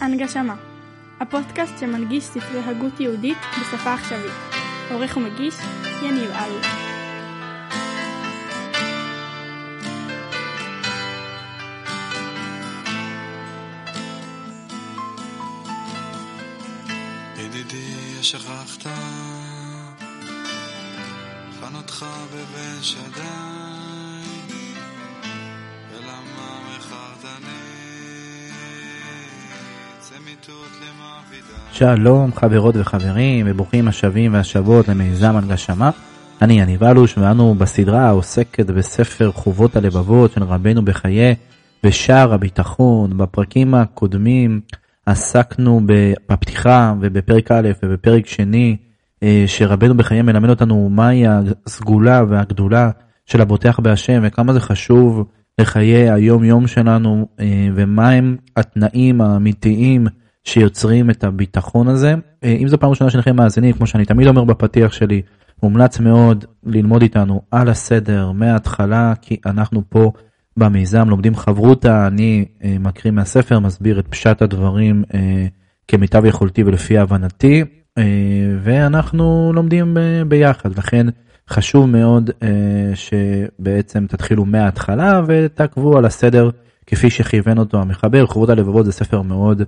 הנגשמה הפודקאסט שמנגיש ספרי הגות יהודית בשפה עכשווית. עורך ומגיש יניב אלוש ידידי שכחת חנותך בבן שדי שלום חברות וחברים וברוכים השבים והשבות למיזם הנגשמה. אני יניב אלוש ואנו בסדרה העוסקת בספר חובות הלבבות של רבנו בחיי בשער הביטחון. בפרקים הקודמים עסקנו בפתיחה ובפרק א' ובפרק שני אה, שרבנו בחיי מלמד אותנו מהי הסגולה והגדולה של הבוטח בהשם וכמה זה חשוב לחיי היום יום שלנו אה, ומהם התנאים האמיתיים שיוצרים את הביטחון הזה. אה, אם זו פעם ראשונה שלכם מאזינים, כמו שאני תמיד אומר בפתיח שלי, מומלץ מאוד ללמוד איתנו על הסדר מההתחלה, כי אנחנו פה במיזם לומדים חברותה, אני אה, מקריא מהספר, מסביר את פשט הדברים אה, כמיטב יכולתי ולפי הבנתי, ואנחנו לומדים ביחד, לכן חשוב מאוד שבעצם תתחילו מההתחלה ותעקבו על הסדר כפי שכיוון אותו המחבר. חובות הלבבות זה ספר מאוד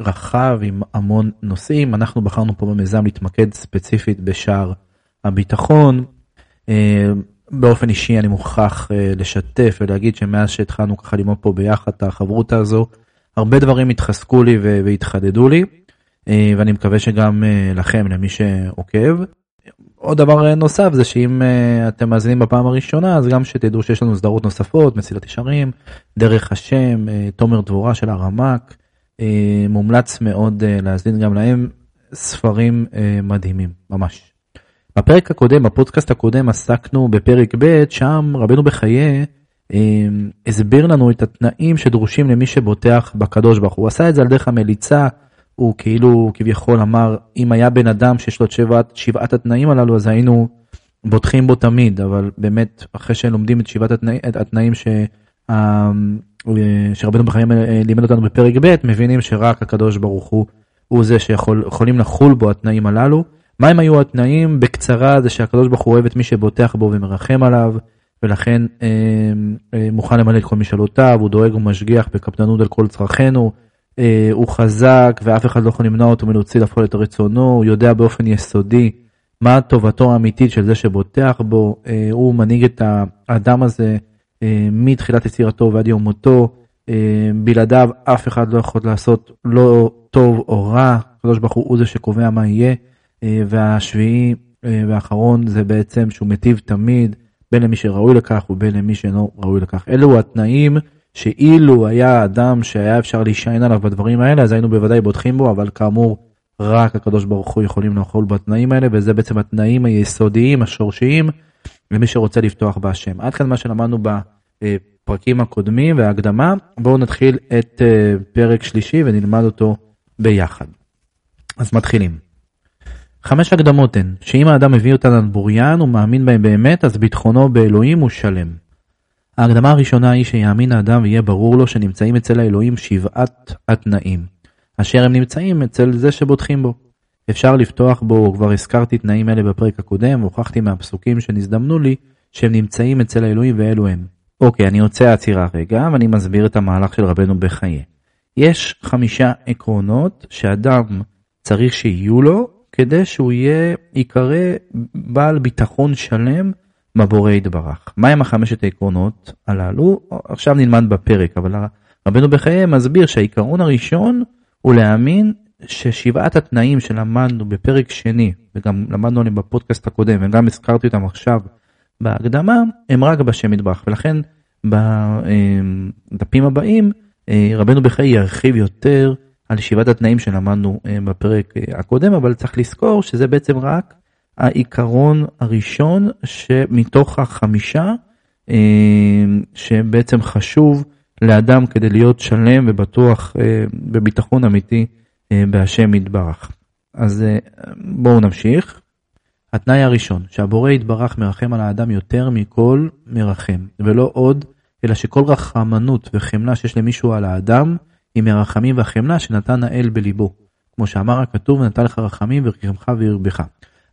רחב עם המון נושאים. אנחנו בחרנו פה במיזם להתמקד ספציפית בשער הביטחון. אה, באופן אישי אני מוכרח אה, לשתף ולהגיד שמאז שהתחלנו ככה ללמוד פה ביחד את החברותה הזו, הרבה דברים התחזקו לי והתחדדו לי, אה, ואני מקווה שגם אה, לכם, למי שעוקב. עוד דבר אה, נוסף זה שאם אה, אתם מאזינים בפעם הראשונה אז גם שתדעו שיש לנו סדרות נוספות מסילת ישרים דרך השם אה, תומר דבורה של הרמ"ק אה, מומלץ מאוד אה, להאזין גם להם ספרים אה, מדהימים ממש. בפרק הקודם בפודקאסט הקודם עסקנו בפרק ב' שם רבנו בחיי אה, הסביר לנו את התנאים שדרושים למי שבוטח בקדוש ברוך הוא עשה את זה על דרך המליצה הוא כאילו כביכול אמר אם היה בן אדם שיש לו את שבעת, שבעת התנאים הללו אז היינו בוטחים בו תמיד אבל באמת אחרי שלומדים את שבעת התנאים, התנאים ש, אה, שרבנו בחיים אה, לימד אותנו בפרק ב' מבינים שרק הקדוש ברוך הוא הוא זה שיכולים לחול בו התנאים הללו. מה הם היו התנאים בקצרה זה שהקדוש ברוך הוא אוהב את מי שבוטח בו ומרחם עליו ולכן אה, אה, מוכן למלא את כל משאלותיו הוא דואג ומשגיח בקפדנות על כל צרכינו. אה, הוא חזק ואף אחד לא יכול למנוע אותו מלהוציא לפועל את רצונו, הוא יודע באופן יסודי מה טובתו האמיתית של זה שבוטח בו, אה, הוא מנהיג את האדם הזה אה, מתחילת יצירתו ועד יום מותו, אה, בלעדיו אף אחד לא יכול לעשות לא טוב או רע, הקדוש ברוך הוא זה שקובע מה יהיה, אה, והשביעי אה, והאחרון זה בעצם שהוא מיטיב תמיד בין למי שראוי לכך ובין למי שאינו ראוי לכך. אלו התנאים שאילו היה אדם שהיה אפשר להישען עליו בדברים האלה אז היינו בוודאי בוטחים בו אבל כאמור רק הקדוש ברוך הוא יכולים לאכול בתנאים האלה וזה בעצם התנאים היסודיים השורשיים למי שרוצה לפתוח בהשם. עד כאן מה שלמדנו בפרקים הקודמים וההקדמה בואו נתחיל את אה, פרק שלישי ונלמד אותו ביחד. אז מתחילים. חמש הקדמות הן שאם האדם מביא אותן על בוריין ומאמין בהם באמת אז ביטחונו באלוהים הוא שלם. ההקדמה הראשונה היא שיאמין האדם ויהיה ברור לו שנמצאים אצל האלוהים שבעת התנאים, אשר הם נמצאים אצל זה שבוטחים בו. אפשר לפתוח בו, כבר הזכרתי תנאים אלה בפרק הקודם, והוכחתי מהפסוקים שנזדמנו לי, שהם נמצאים אצל האלוהים ואלו הם. אוקיי, אני יוצא עצירה רגע, ואני מסביר את המהלך של רבנו בחיי. יש חמישה עקרונות שאדם צריך שיהיו לו, כדי שהוא יהיה, ייקרא בעל ביטחון שלם בבורא יתברך. מהם החמשת העקרונות הללו? עכשיו נלמד בפרק, אבל רבנו בחיי מסביר שהעיקרון הראשון הוא להאמין ששבעת התנאים שלמדנו בפרק שני, וגם למדנו עליהם בפודקאסט הקודם, וגם הזכרתי אותם עכשיו בהקדמה, הם רק בשם יתברך, ולכן בדפים הבאים רבנו בחיי ירחיב יותר על שבעת התנאים שלמדנו בפרק הקודם, אבל צריך לזכור שזה בעצם רק העיקרון הראשון שמתוך החמישה שבעצם חשוב לאדם כדי להיות שלם ובטוח בביטחון אמיתי בהשם יתברך. אז בואו נמשיך. התנאי הראשון, שהבורא יתברך מרחם על האדם יותר מכל מרחם, ולא עוד, אלא שכל רחמנות וחמלה שיש למישהו על האדם, היא מהרחמים והחמלה שנתן האל בליבו. כמו שאמר הכתוב, נתן לך רחמים ורכבך וירבך.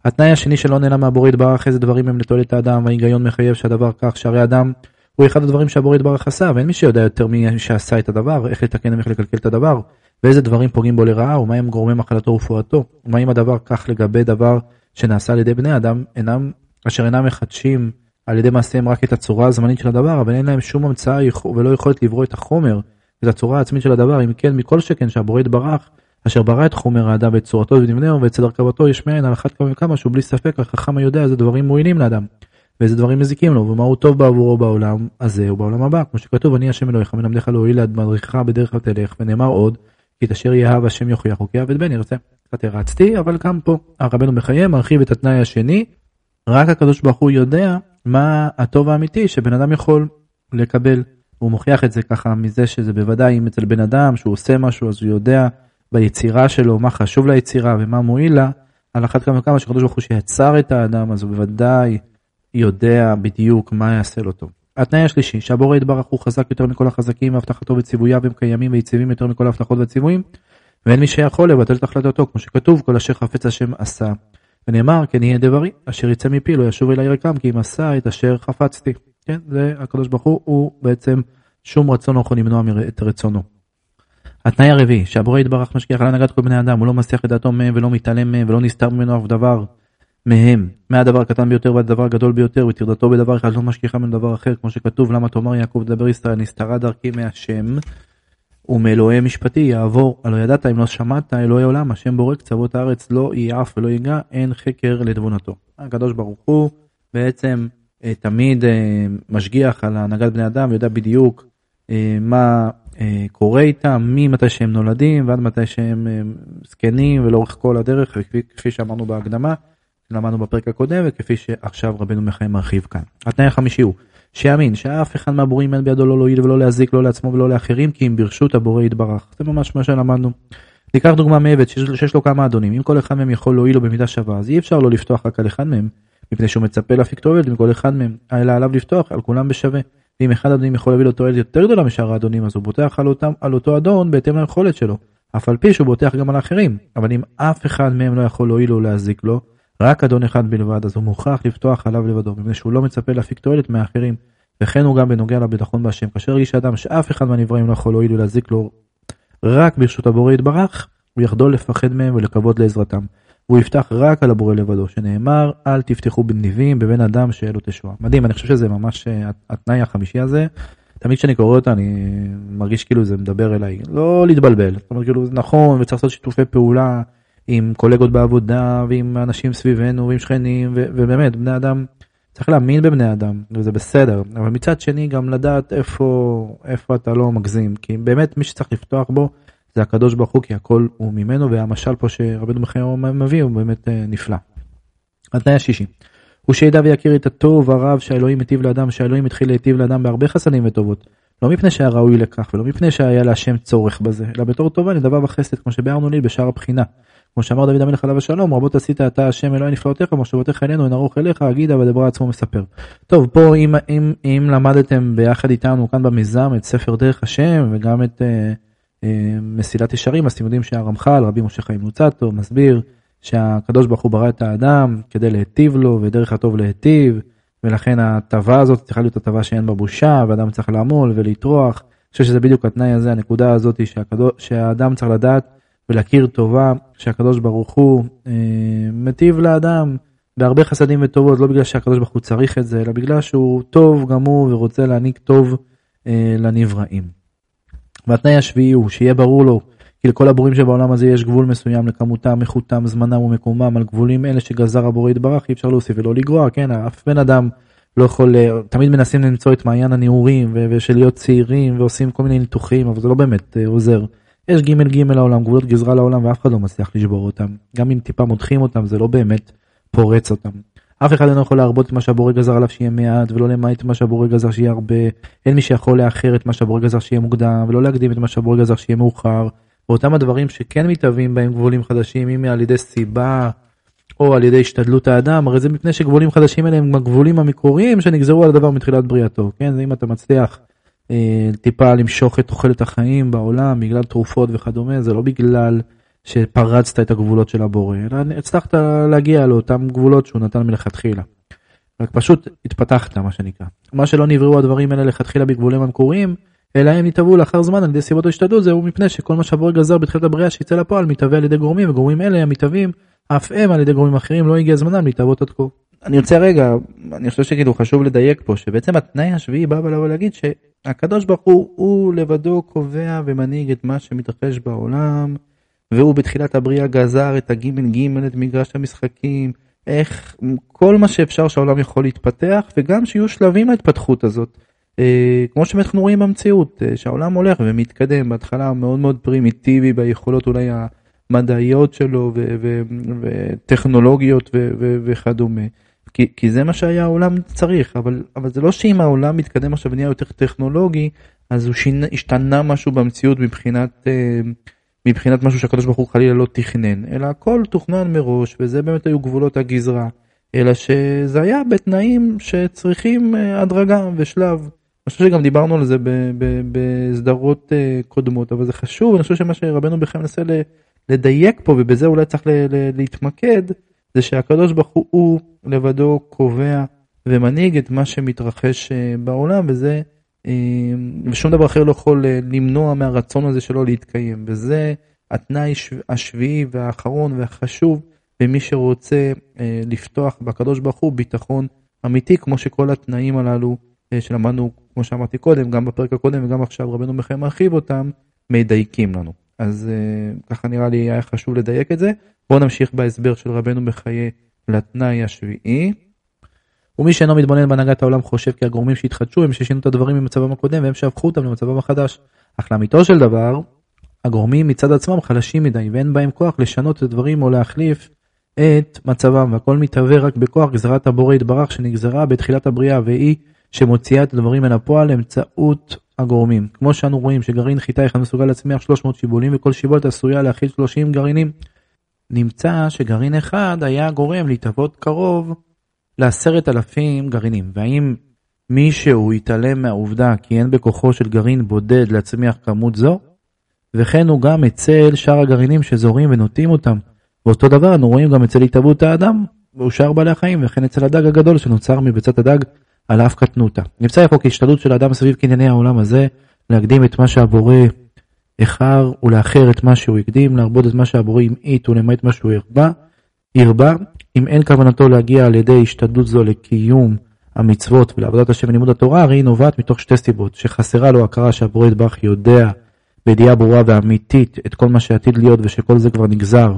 התנאי השני שלא נהנה מהבורא יתברך איזה דברים הם לתועלת האדם וההיגיון מחייב שהדבר כך שהרי אדם הוא אחד הדברים שהבורא יתברך עשה ואין מי שיודע יותר מי שעשה את הדבר איך לתקן ואיך לקלקל את הדבר ואיזה דברים פוגעים בו לרעה ומה הם גורמי מחלתו ורפואתו ומה אם הדבר כך לגבי דבר שנעשה על ידי בני אדם אינם אשר אינם מחדשים על ידי מעשיהם רק את הצורה הזמנית של הדבר אבל אין להם שום המצאה ולא יכולת לברוא את החומר את הצורה העצמית של הדבר אם כן מכל שכן שהבורא יתברך אשר ברא את חומר האדם ואת צורתו ונבנהו ואת סדר הרכבתו יש מאין על אחת כמה וכמה שהוא בלי ספק החכם היודע איזה דברים מועילים לאדם ואיזה דברים מזיקים לו ומה הוא טוב בעבורו בעולם הזה ובעולם הבא. כמו שכתוב אני השם אלוהיך מלמדך להועיל עד מדריכך בדרך תלך ונאמר עוד כי את אשר יאהב השם יוכיח וכי יעבד בן ירצה. קצת הרצתי אבל גם פה הרבנו מחייב מרחיב את התנאי השני רק הקדוש ברוך הוא יודע מה הטוב האמיתי שבן אדם יכול לקבל. הוא מוכיח את זה ככה מזה שזה בוודאי אם אצל בן אדם שהוא עושה משהו אז הוא יודע ביצירה שלו מה חשוב ליצירה ומה מועיל לה על אחת כמה וכמה שקדוש ברוך הוא שיצר את האדם אז הוא בוודאי יודע בדיוק מה יעשה לו טוב. התנאי השלישי שהבורא יתברך הוא חזק יותר מכל החזקים והבטחתו וציווייו הם קיימים ויציבים יותר מכל ההבטחות והציוויים ואין מי שיכול לבטל את החלטתו כמו שכתוב כל אשר חפץ השם עשה. ונאמר כן יהיה דברי אשר יצא מפי לא ישוב אלי רקם כי אם עשה את אשר חפצתי. כן זה הקדוש ברוך הוא הוא בעצם שום רצון לא יכול למנוע את רצונו. התנאי הרביעי שהבורא יתברך משגיח על הנהגת כל בני אדם הוא לא מסיח את דעתו מהם ולא מתעלם מהם ולא נסתר ממנו אף דבר מהם. מהדבר הקטן ביותר ועד הדבר הגדול ביותר וטרדתו בדבר אחד לא משגיחה ממנו דבר אחר. כמו שכתוב למה תאמר יעקב דבר ישראל נסתרה דרכי מהשם ומאלוהי משפטי יעבור הלא ידעת אם לא שמעת אלוהי עולם השם בורא קצוות הארץ לא ייעף ולא ייגע אין חקר לתבונתו. הקדוש ברוך הוא בעצם אה, תמיד אה, משגיח על הנהגת בני אדם יודע בדיוק אה, מה קורה איתם ממתי שהם נולדים ועד מתי שהם זקנים ולאורך כל הדרך וכפי שאמרנו בהקדמה למדנו בפרק הקודם וכפי שעכשיו רבנו מחיים מרחיב כאן. התנאי החמישי הוא שיאמין שאף אחד מהבורים אין בידו לא להועיל ולא להזיק לא לעצמו ולא לאחרים כי אם ברשות הבורא יתברך. זה ממש מה שלמדנו. ניקח דוגמה מעבד שיש, לו כמה אדונים אם כל אחד מהם יכול להועיל לו במידה שווה אז אי אפשר לא לפתוח רק על אחד מהם מפני שהוא מצפה להפיק תועלת מכל אחד מהם אלא עליו לפתוח על כולם בשווה. ואם אחד האדונים יכול להביא לו תועלת יותר גדולה משאר האדונים אז הוא בוטח על, אותם, על אותו אדון בהתאם ליכולת שלו. אף על פי שהוא בוטח גם על האחרים אבל אם אף אחד מהם לא יכול להועיל או להזיק לו רק אדון אחד בלבד אז הוא מוכרח לפתוח עליו לבדו מפני שהוא לא מצפה להפיק תועלת מהאחרים וכן הוא גם בנוגע לביטחון בהשם. כאשר הרגיש אדם שאף אחד מהנבראים לא יכול להועיל ולהזיק לו רק ברשות הבורא יתברך הוא יחדול לפחד מהם ולקוות לעזרתם. והוא יפתח רק על הבורא לבדו שנאמר אל תפתחו בניבים בבן אדם שאין לו תשועה. מדהים אני חושב שזה ממש אה, התנאי החמישי הזה. תמיד כשאני קורא אותו אני מרגיש כאילו זה מדבר אליי. לא להתבלבל. זאת אומרת כאילו זה נכון וצריך לעשות שיתופי פעולה עם קולגות בעבודה ועם אנשים סביבנו ועם שכנים ובאמת בני אדם צריך להאמין בבני אדם וזה בסדר. אבל מצד שני גם לדעת איפה איפה אתה לא מגזים כי באמת מי שצריך לפתוח בו זה הקדוש ברוך הוא כי הכל הוא ממנו והמשל פה שרבנו מחייהו מביא הוא באמת אה, נפלא. התנאי השישי הוא שידע ויכיר את הטוב הרב שהאלוהים היטיב לאדם שהאלוהים התחיל להיטיב לאדם בהרבה חסדים וטובות. לא מפני שהיה ראוי לכך ולא מפני שהיה להשם צורך בזה אלא בתור טובה נדבה וחסד כמו שביארנו לי בשאר הבחינה כמו שאמר דוד המלך עליו השלום רבות עשית אתה השם אלוהי נפלאותיך ומחשבותיך אלינו נערוך אליך אגידה ודברה עצמו מספר. טוב פה אם, אם, אם למדתם ביחד איתנו כאן במיזם את ספר דרך השם וגם את אה, אה, מסילת ישרים אז אתם יודעים שהרמח"ל רבי משה חיים נוצתו מסביר שהקדוש ברוך הוא ברא את האדם כדי להיטיב לו ודרך הטוב להיטיב ולכן ההטבה הזאת צריכה להיות הטבה שאין בה בושה ואדם צריך לעמול ולטרוח. אני חושב שזה בדיוק התנאי הזה הנקודה הזאת שהקדוש, שהאדם צריך לדעת ולהכיר טובה שהקדוש ברוך הוא אה, מטיב לאדם בהרבה חסדים וטובות לא בגלל שהקדוש ברוך הוא צריך את זה אלא בגלל שהוא טוב גמור ורוצה להעניק טוב אה, לנבראים. והתנאי השביעי הוא שיהיה ברור לו כי לכל הבורים שבעולם הזה יש גבול מסוים לכמותם, איכותם, זמנם ומקומם על גבולים אלה שגזר הבורא יתברך אי אפשר להוסיף ולא לגרוע כן אף בן אדם לא יכול אה, תמיד מנסים למצוא את מעיין הנעורים ושל להיות צעירים ועושים כל מיני ניתוחים אבל זה לא באמת אה, עוזר. יש ג' ג' לעולם, גבולות גזרה לעולם ואף אחד לא מצליח לשבור אותם. גם אם טיפה מותחים אותם זה לא באמת פורץ אותם. אף אחד אינו יכול להרבות את מה שהבורא גזר עליו שיהיה מעט ולא למעט מה שהבורא גזר שיהיה הרבה. אין מי שיכול לאחר את מה שהבורא גזר שיהיה מוקדם ולא להקדים את מה שהבורא גזר שיהיה מאוחר. ואותם הדברים שכן מתהווים בהם גבולים חדשים אם על ידי סיבה או על ידי השתדלות האדם הרי זה מפני שגבולים חדשים אלה הם הגבולים המקוריים שנגזרו על הדבר מתחילת בריאתו כן אם אתה מצליח טיפה למשוך את תוחלת החיים בעולם בגלל תרופות וכדומה, זה לא בגלל שפרצת את הגבולות של הבורא, אלא הצלחת להגיע לאותם גבולות שהוא נתן מלכתחילה. רק פשוט התפתחת מה שנקרא. מה שלא נבראו הדברים האלה לכתחילה בגבולים המקוריים, אלא הם נתהוו לאחר זמן על ידי סיבות ההשתדלות, זהו מפני שכל מה שהבורא גזר בתחילת הבריאה שיצא לפועל מתהווה על ידי גורמים, וגורמים אלה המתהווים אף הם על ידי גורמים אחרים לא הגיע זמנם להתהוות עד כה. אני רוצה רגע, אני חושב שכאילו חשוב לדייק פה, שבעצם התנאי השביעי בא לבוא להגיד שהקדוש ברוך הוא, הוא לבדו קובע ומנהיג את מה שמתרחש בעולם, והוא בתחילת הבריאה גזר את הגימל גימל, את מגרש המשחקים, איך כל מה שאפשר שהעולם יכול להתפתח, וגם שיהיו שלבים להתפתחות הזאת. אה, כמו שאנחנו רואים במציאות, אה, שהעולם הולך ומתקדם, בהתחלה מאוד מאוד פרימיטיבי ביכולות אולי המדעיות שלו וטכנולוגיות וכדומה. כי, כי זה מה שהיה העולם צריך, אבל, אבל זה לא שאם העולם מתקדם עכשיו ונהיה יותר טכנולוגי, אז הוא שינה, השתנה משהו במציאות מבחינת, אה, מבחינת משהו שהקדוש ברוך הוא חלילה לא תכנן, אלא הכל תוכנן מראש, וזה באמת היו גבולות הגזרה, אלא שזה היה בתנאים שצריכים אה, הדרגה ושלב. אני חושב שגם דיברנו על זה בסדרות אה, קודמות, אבל זה חשוב, אני חושב שמה שרבנו בכם מנסה לדייק פה, ובזה אולי צריך להתמקד, זה שהקדוש ברוך הוא, הוא לבדו קובע ומנהיג את מה שמתרחש אה, בעולם, וזה, אה, ושום דבר אחר לא יכול אה, למנוע מהרצון הזה שלו להתקיים. וזה התנאי השביעי והאחרון והחשוב במי שרוצה לפתוח בקדוש ברוך הוא ביטחון אמיתי, כמו שכל התנאים הללו שלמדנו, כמו שאמרתי קודם, גם בפרק הקודם וגם עכשיו רבנו מחיים מרחיב אותם, מדייקים לנו. אז ככה נראה לי היה חשוב לדייק את זה. בואו נמשיך בהסבר של רבנו בחיי לתנאי השביעי. ומי שאינו מתבונן בהנהגת העולם חושב כי הגורמים שהתחדשו הם ששינו את הדברים ממצבם הקודם והם שהפכו אותם למצבם החדש. אך לאמיתו של דבר, הגורמים מצד עצמם חלשים מדי ואין בהם כוח לשנות את הדברים או להחליף את מצבם והכל מתהווה רק בכוח גזרת הבורא יתברך שנגזרה בתחילת הבריאה והיא שמוציאה את הדברים אל הפועל באמצעות הגורמים. כמו שאנו רואים שגרעין חיטה אחד מסוגל להצמיח 300 שיבולים וכל שיבולת עשויה להכיל 30 גרעינים. נמצא שגרעין אחד היה גורם להתהוות קרוב לעשרת אלפים גרעינים, והאם מישהו יתעלם מהעובדה כי אין בכוחו של גרעין בודד להצמיח כמות זו? וכן הוא גם אצל שאר הגרעינים שזורים ונוטים אותם. ואותו דבר אנו רואים גם אצל התהוות האדם ושאר בעלי החיים, וכן אצל הדג הגדול שנוצר מביצת הדג על אף קטנותה. נמצא פה כהשתלות של האדם סביב קנייני העולם הזה, להקדים את מה שהבורא איחר ולאחר את מה שהוא הקדים, להרבות את מה שהבורא המעיט ולמעט מה שהוא הרבה, הרבה, אם אין כוונתו להגיע על ידי השתדלות זו לקיום המצוות ולעבודת השם ולימוד התורה, הרי היא נובעת מתוך שתי סיבות, שחסרה לו הכרה שהבורא יתברך יודע בידיעה ברורה ואמיתית את כל מה שעתיד להיות ושכל זה כבר נגזר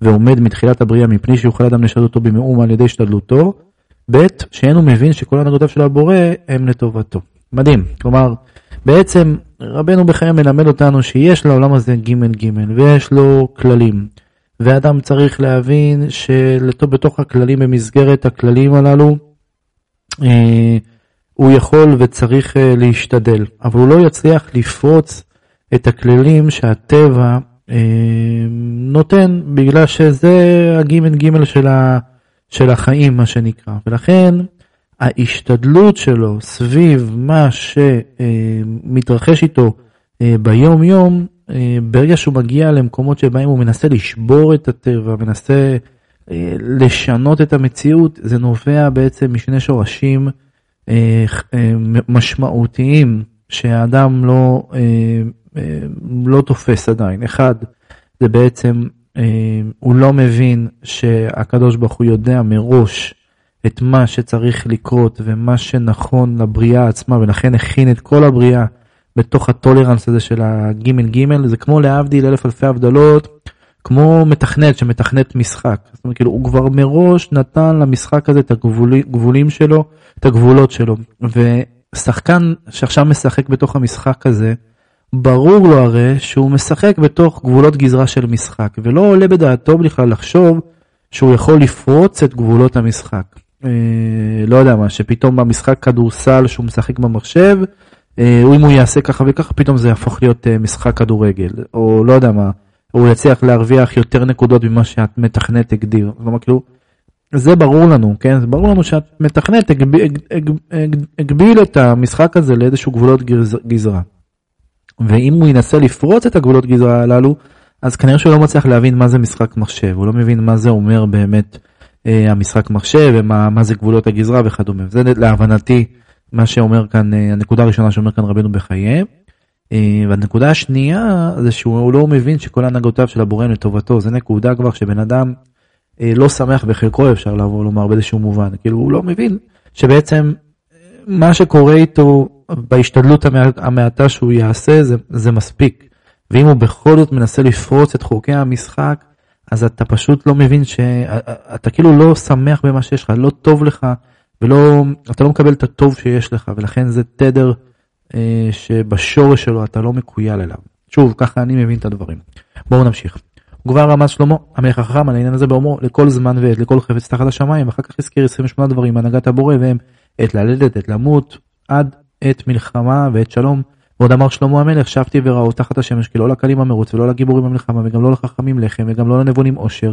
ועומד מתחילת הבריאה מפני שיוכל אדם לשדות אותו במאום על ידי השתדלותו, ב' שאין הוא מבין שכל הנהגותיו של הבורא הם לטובתו. מדהים, כלומר בעצם רבנו בחיים מלמד אותנו שיש לעולם הזה ג' ג' ויש לו כללים. ואדם צריך להבין שבתוך הכללים, במסגרת הכללים הללו, אה, הוא יכול וצריך אה, להשתדל, אבל הוא לא יצליח לפרוץ את הכללים שהטבע אה, נותן, בגלל שזה הגימל גימל של, של החיים, מה שנקרא. ולכן ההשתדלות שלו סביב מה שמתרחש איתו אה, ביום יום, אה, ברגע שהוא מגיע למקומות שבהם הוא מנסה לשבור את הטבע, מנסה אה, לשנות את המציאות, זה נובע בעצם משני שורשים משמעותיים שהאדם לא, לא תופס עדיין. אחד, זה בעצם, הוא לא מבין שהקדוש ברוך הוא יודע מראש את מה שצריך לקרות ומה שנכון לבריאה עצמה, ולכן הכין את כל הבריאה בתוך הטולרנס הזה של הגימל גימל, זה כמו להבדיל אלף אלפי הבדלות, כמו מתכנת שמתכנת משחק. זאת אומרת, כאילו, הוא כבר מראש נתן למשחק הזה את הגבולים שלו, את הגבולות שלו. ושחקן שעכשיו משחק בתוך המשחק הזה, ברור לו הרי שהוא משחק בתוך גבולות גזרה של משחק, ולא עולה בדעתו בכלל לחשוב שהוא יכול לפרוץ את גבולות המשחק. אה, לא יודע מה, שפתאום במשחק כדורסל שהוא משחק במחשב, אה, אם הוא יעשה ככה וככה, פתאום זה יהפוך להיות אה, משחק כדורגל, או לא יודע מה, הוא יצליח להרוויח יותר נקודות ממה שהמתכנת הגדיר. כלומר, כאילו, זה ברור לנו, כן? זה ברור לנו שהמתכנת הגב- הג- הג- הג- הגביל את המשחק הזה לאיזשהו גבולות גז- גזרה. ואם הוא ינסה לפרוץ את הגבולות גזרה הללו, אז כנראה שהוא לא מצליח להבין מה זה משחק מחשב, הוא לא מבין מה זה אומר באמת אה, המשחק מחשב ומה מה זה גבולות הגזרה וכדומה. זה להבנתי מה שאומר כאן, אה, הנקודה הראשונה שאומר כאן רבנו בחיי. אה, והנקודה השנייה זה שהוא לא מבין שכל הנהגותיו של הבורא הם לטובתו, זה נקודה כבר שבן אדם אה, לא שמח בחלקו אפשר לבוא לומר באיזשהו מובן, כאילו הוא לא מבין שבעצם מה שקורה איתו בהשתדלות המעט- המעטה שהוא יעשה זה, זה מספיק. ואם הוא בכל זאת מנסה לפרוץ את חוקי המשחק, אז אתה פשוט לא מבין שאתה כאילו לא שמח במה שיש לך, לא טוב לך, ולא, אתה לא מקבל את הטוב שיש לך, ולכן זה תדר אה, שבשורש שלו אתה לא מקוייל אליו. שוב, ככה אני מבין את הדברים. בואו נמשיך. וכבר רמז שלמה, המלך החכם על העניין הזה באומרו לכל זמן ועת, לכל חפץ תחת השמיים, ואחר כך הזכיר 28 דברים בהנהגת הבורא, והם עת ללדת, עת למות, עד עת מלחמה ועת שלום. ועוד אמר שלמה המלך, שבתי וראו תחת השמש, כי לא לקלים המרוץ, ולא לגיבורים במלחמה, וגם לא לחכמים לחם, וגם לא לנבונים עושר,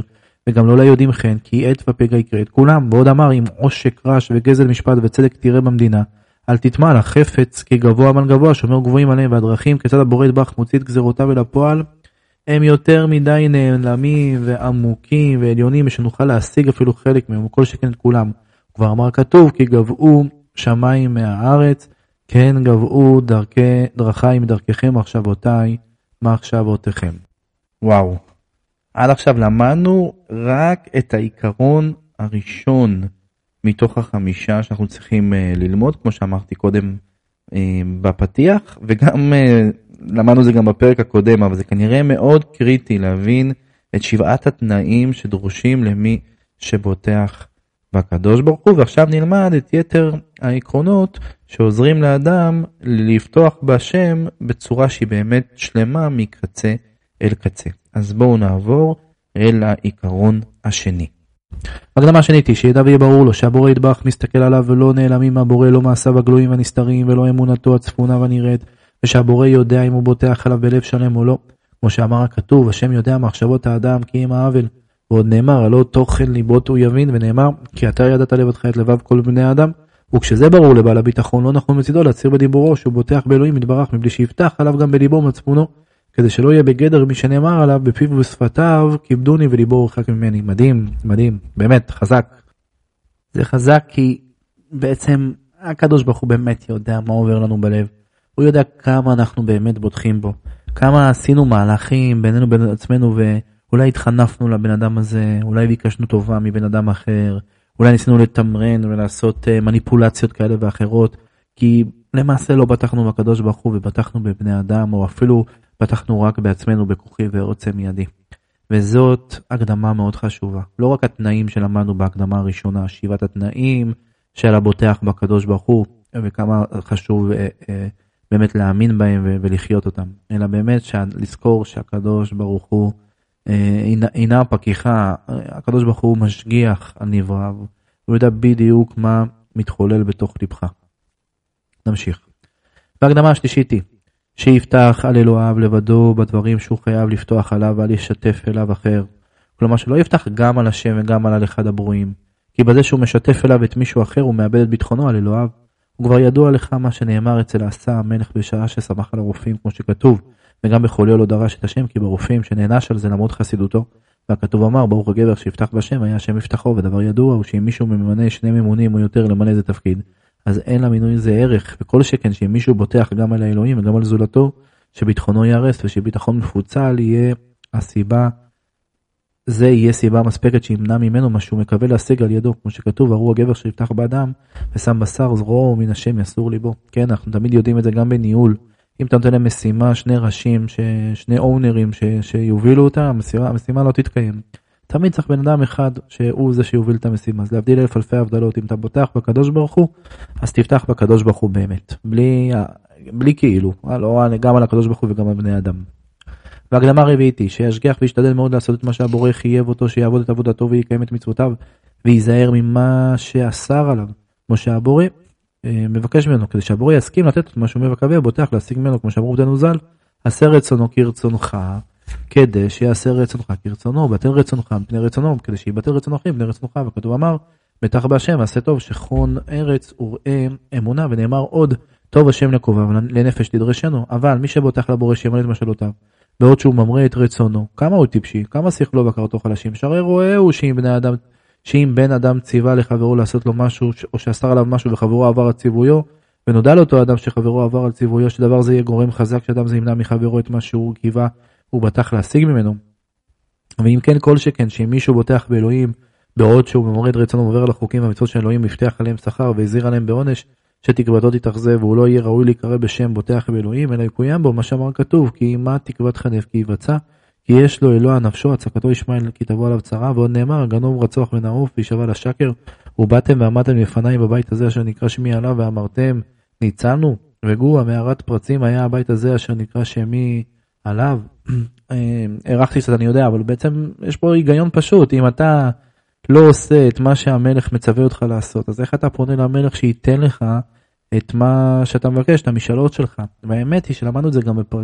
וגם לא ליודעים חן, כי עת ופגע יקרה את כולם. ועוד אמר, אם עושק רש וגזל משפט וצדק תראה במדינה, אל תטמע לה חפץ, כי גבוה מן גבוה, שומר גבוהים עליהם, והדרכים, כיצד הבורא ידבח מוציא את גזרותיו אל הפועל, הם יותר מדי נעלמים ועמוקים ועליונים, שנוכל להשיג אפילו חלק מהם, וכל שכן את כולם. כבר אמר כתוב, כי גבעו שמיים מהארץ, כן גבעו דרכי, דרכי מדרככם מחשבותיי, מחשבותיכם. וואו. עד עכשיו למדנו רק את העיקרון הראשון מתוך החמישה שאנחנו צריכים uh, ללמוד, כמו שאמרתי קודם uh, בפתיח, וגם uh, למדנו זה גם בפרק הקודם, אבל זה כנראה מאוד קריטי להבין את שבעת התנאים שדרושים למי שבוטח בקדוש ברוך הוא, ועכשיו נלמד את יתר העקרונות שעוזרים לאדם לפתוח בהשם בצורה שהיא באמת שלמה מקצה אל קצה. אז בואו נעבור אל העיקרון השני. הקדמה שנית היא שידע ויהיה ברור לו שהבורא ידבח מסתכל עליו ולא נעלמים מהבורא לא מעשיו הגלויים והנסתרים ולא אמונתו הצפונה והנראית ושהבורא יודע אם הוא בוטח עליו בלב שלם או לא. כמו שאמר הכתוב השם יודע מחשבות האדם כי אם העוול. ועוד נאמר הלא תוכן ליבות הוא יבין ונאמר כי אתה ידעת לבדך את לבב כל בני האדם. וכשזה ברור לבעל הביטחון לא נכון מצידו להצהיר בדיבורו שהוא בוטח באלוהים יתברך מבלי שיפתח עליו גם בליבו ומצפונו כדי שלא יהיה בגדר מי שנאמר עליו בפיו ובשפתיו כיבדוני וליבו רחק ממני. מדהים, מדהים, באמת, חזק. זה חזק כי בעצם הקדוש ברוך הוא באמת יודע מה עובר לנו בלב. הוא יודע כמה אנחנו באמת בוטחים בו. כמה עשינו מהלכים בינינו לבין עצמנו ואולי התחנפנו לבן אדם הזה, אולי ביקשנו טובה מבן אדם אחר, אולי ניסינו לתמרן ולעשות אה, מניפולציות כאלה ואחרות, כי למעשה לא בטחנו בקדוש ברוך הוא ובטחנו בבני אדם, או אפילו בטחנו רק בעצמנו בכוחי ועוצם ידי. וזאת הקדמה מאוד חשובה. לא רק התנאים שלמדנו בהקדמה הראשונה, שבעת התנאים של הבוטח בקדוש ברוך הוא, וכמה חשוב אה, אה, באמת להאמין בהם ולחיות אותם, אלא באמת לזכור שהקדוש ברוך הוא אינה- אינה פקיחה, אה, הקדוש ברוך הוא משגיח על נבראיו, הוא יודע בדיוק מה מתחולל בתוך לבך. נמשיך. והקדמה השלישית היא שיפתח על אלוהיו לבדו בדברים שהוא חייב לפתוח עליו ואל ישתף אליו אחר. כלומר שלא יפתח גם על השם וגם על אחד הברואים. כי בזה שהוא משתף אליו את מישהו אחר הוא מאבד את ביטחונו על אלוהיו. וכבר ידוע לך מה שנאמר אצל עשה המלך בשעה ששמח על הרופאים כמו שכתוב. וגם בחוליו לא דרש את השם כי ברופאים שנענש על זה למרות חסידותו. והכתוב אמר ברוך הגבר שיפתח בשם היה השם יפתחו ודבר ידוע הוא שאם מישהו ממנה שני ממונים או יותר למלא איזה תפקיד אז אין למינוי זה ערך. וכל שכן שאם מישהו בוטח גם על האלוהים וגם על זולתו שביטחונו ייהרס ושביטחון מפוצל יהיה הסיבה זה יהיה סיבה מספקת שימנע ממנו מה שהוא מקווה להשיג על ידו. כמו שכתוב ארור הגבר שיפתח באדם ושם בשר זרועו מן השם יסור ליבו. כן אנחנו תמיד יודעים את זה גם בניהול אם אתה נותן להם משימה שני ראשים ש... שני אונרים ש... שיובילו אותה המשימה, המשימה לא תתקיים. תמיד צריך בן אדם אחד שהוא זה שיוביל את המשימה אז להבדיל אלף אלפי הבדלות אם אתה בוטח בקדוש ברוך הוא אז תפתח בקדוש ברוך הוא באמת בלי בלי כאילו לא גם על הקדוש ברוך הוא וגם על בני אדם. והקדמה הרביעית היא שישגיח וישתדל מאוד לעשות את מה שהבורא חייב אותו שיעבוד את עבודתו ויקיים את מצוותיו וייזהר ממה שאסר עליו כמו שהבורא אה, מבקש ממנו כדי שהבורא יסכים לתת את מה שהוא מקווה בוטח להשיג ממנו כמו שאמרו בדנו ז"ל עשה רצונו כרצונך כדי שיעשה רצונך כרצונו, בטל רצונך מפני רצונו, כדי שיבטל רצון אחים מפני רצונך, וכתוב אמר, בטח בהשם עשה טוב שכון ארץ וראה אמונה, ונאמר עוד, טוב השם לקובב לנפש תדרשנו, אבל מי שבוטח לבורא שימלא את משלותיו, בעוד שהוא ממרה את רצונו, כמה הוא טיפשי, כמה שכלו והכרתו חלשים, שהרי רואה הוא שאם בני אדם, שאם בן אדם ציווה לחברו לעשות לו משהו, או שאסר עליו משהו וחברו עבר על ציוויו, ונודע לאותו אדם שחברו עבר על ציוויו, שדבר זה יהיה גורם חזק שאדם זה ימנע מחברו את מה שהוא קיווה ובטח להשיג ממנו. ואם כן כל שכן שאם מישהו בוטח באלוהים בעוד שהוא ממרד רצונו ועובר על החוקים והמצוות של אלוהים הבטיח עליהם שכר והזהיר עליהם בעונש שתקוותו תתאכזב והוא לא יהיה ראוי להיקרא בשם בוטח באלוהים אלא יקוים בו מה שאמר כתוב כי מה חנף כי יבצע כי יש לו אלוה נפשו הצקתו ישמעאל כי תבוא עליו צרה ועוד נאמר גנוב רצוח ונעוף וישבע לשקר ובאתם ועמדתם לפניי בבית הזה אשר נקרא שמי עליו ואמרתם ניצלנו וגור המערת פרצים היה הבית הזה אשר נקרא שמי עליו. הארכתי קצת אני יודע אבל בעצם יש פה היגיון פשוט אם אתה לא עושה את מה שהמלך מצווה אותך לעשות אז איך אתה פונה למלך שייתן לך את מה שאתה מבקש את המשאלות שלך? והאמת היא שלמדנו את זה גם בפר...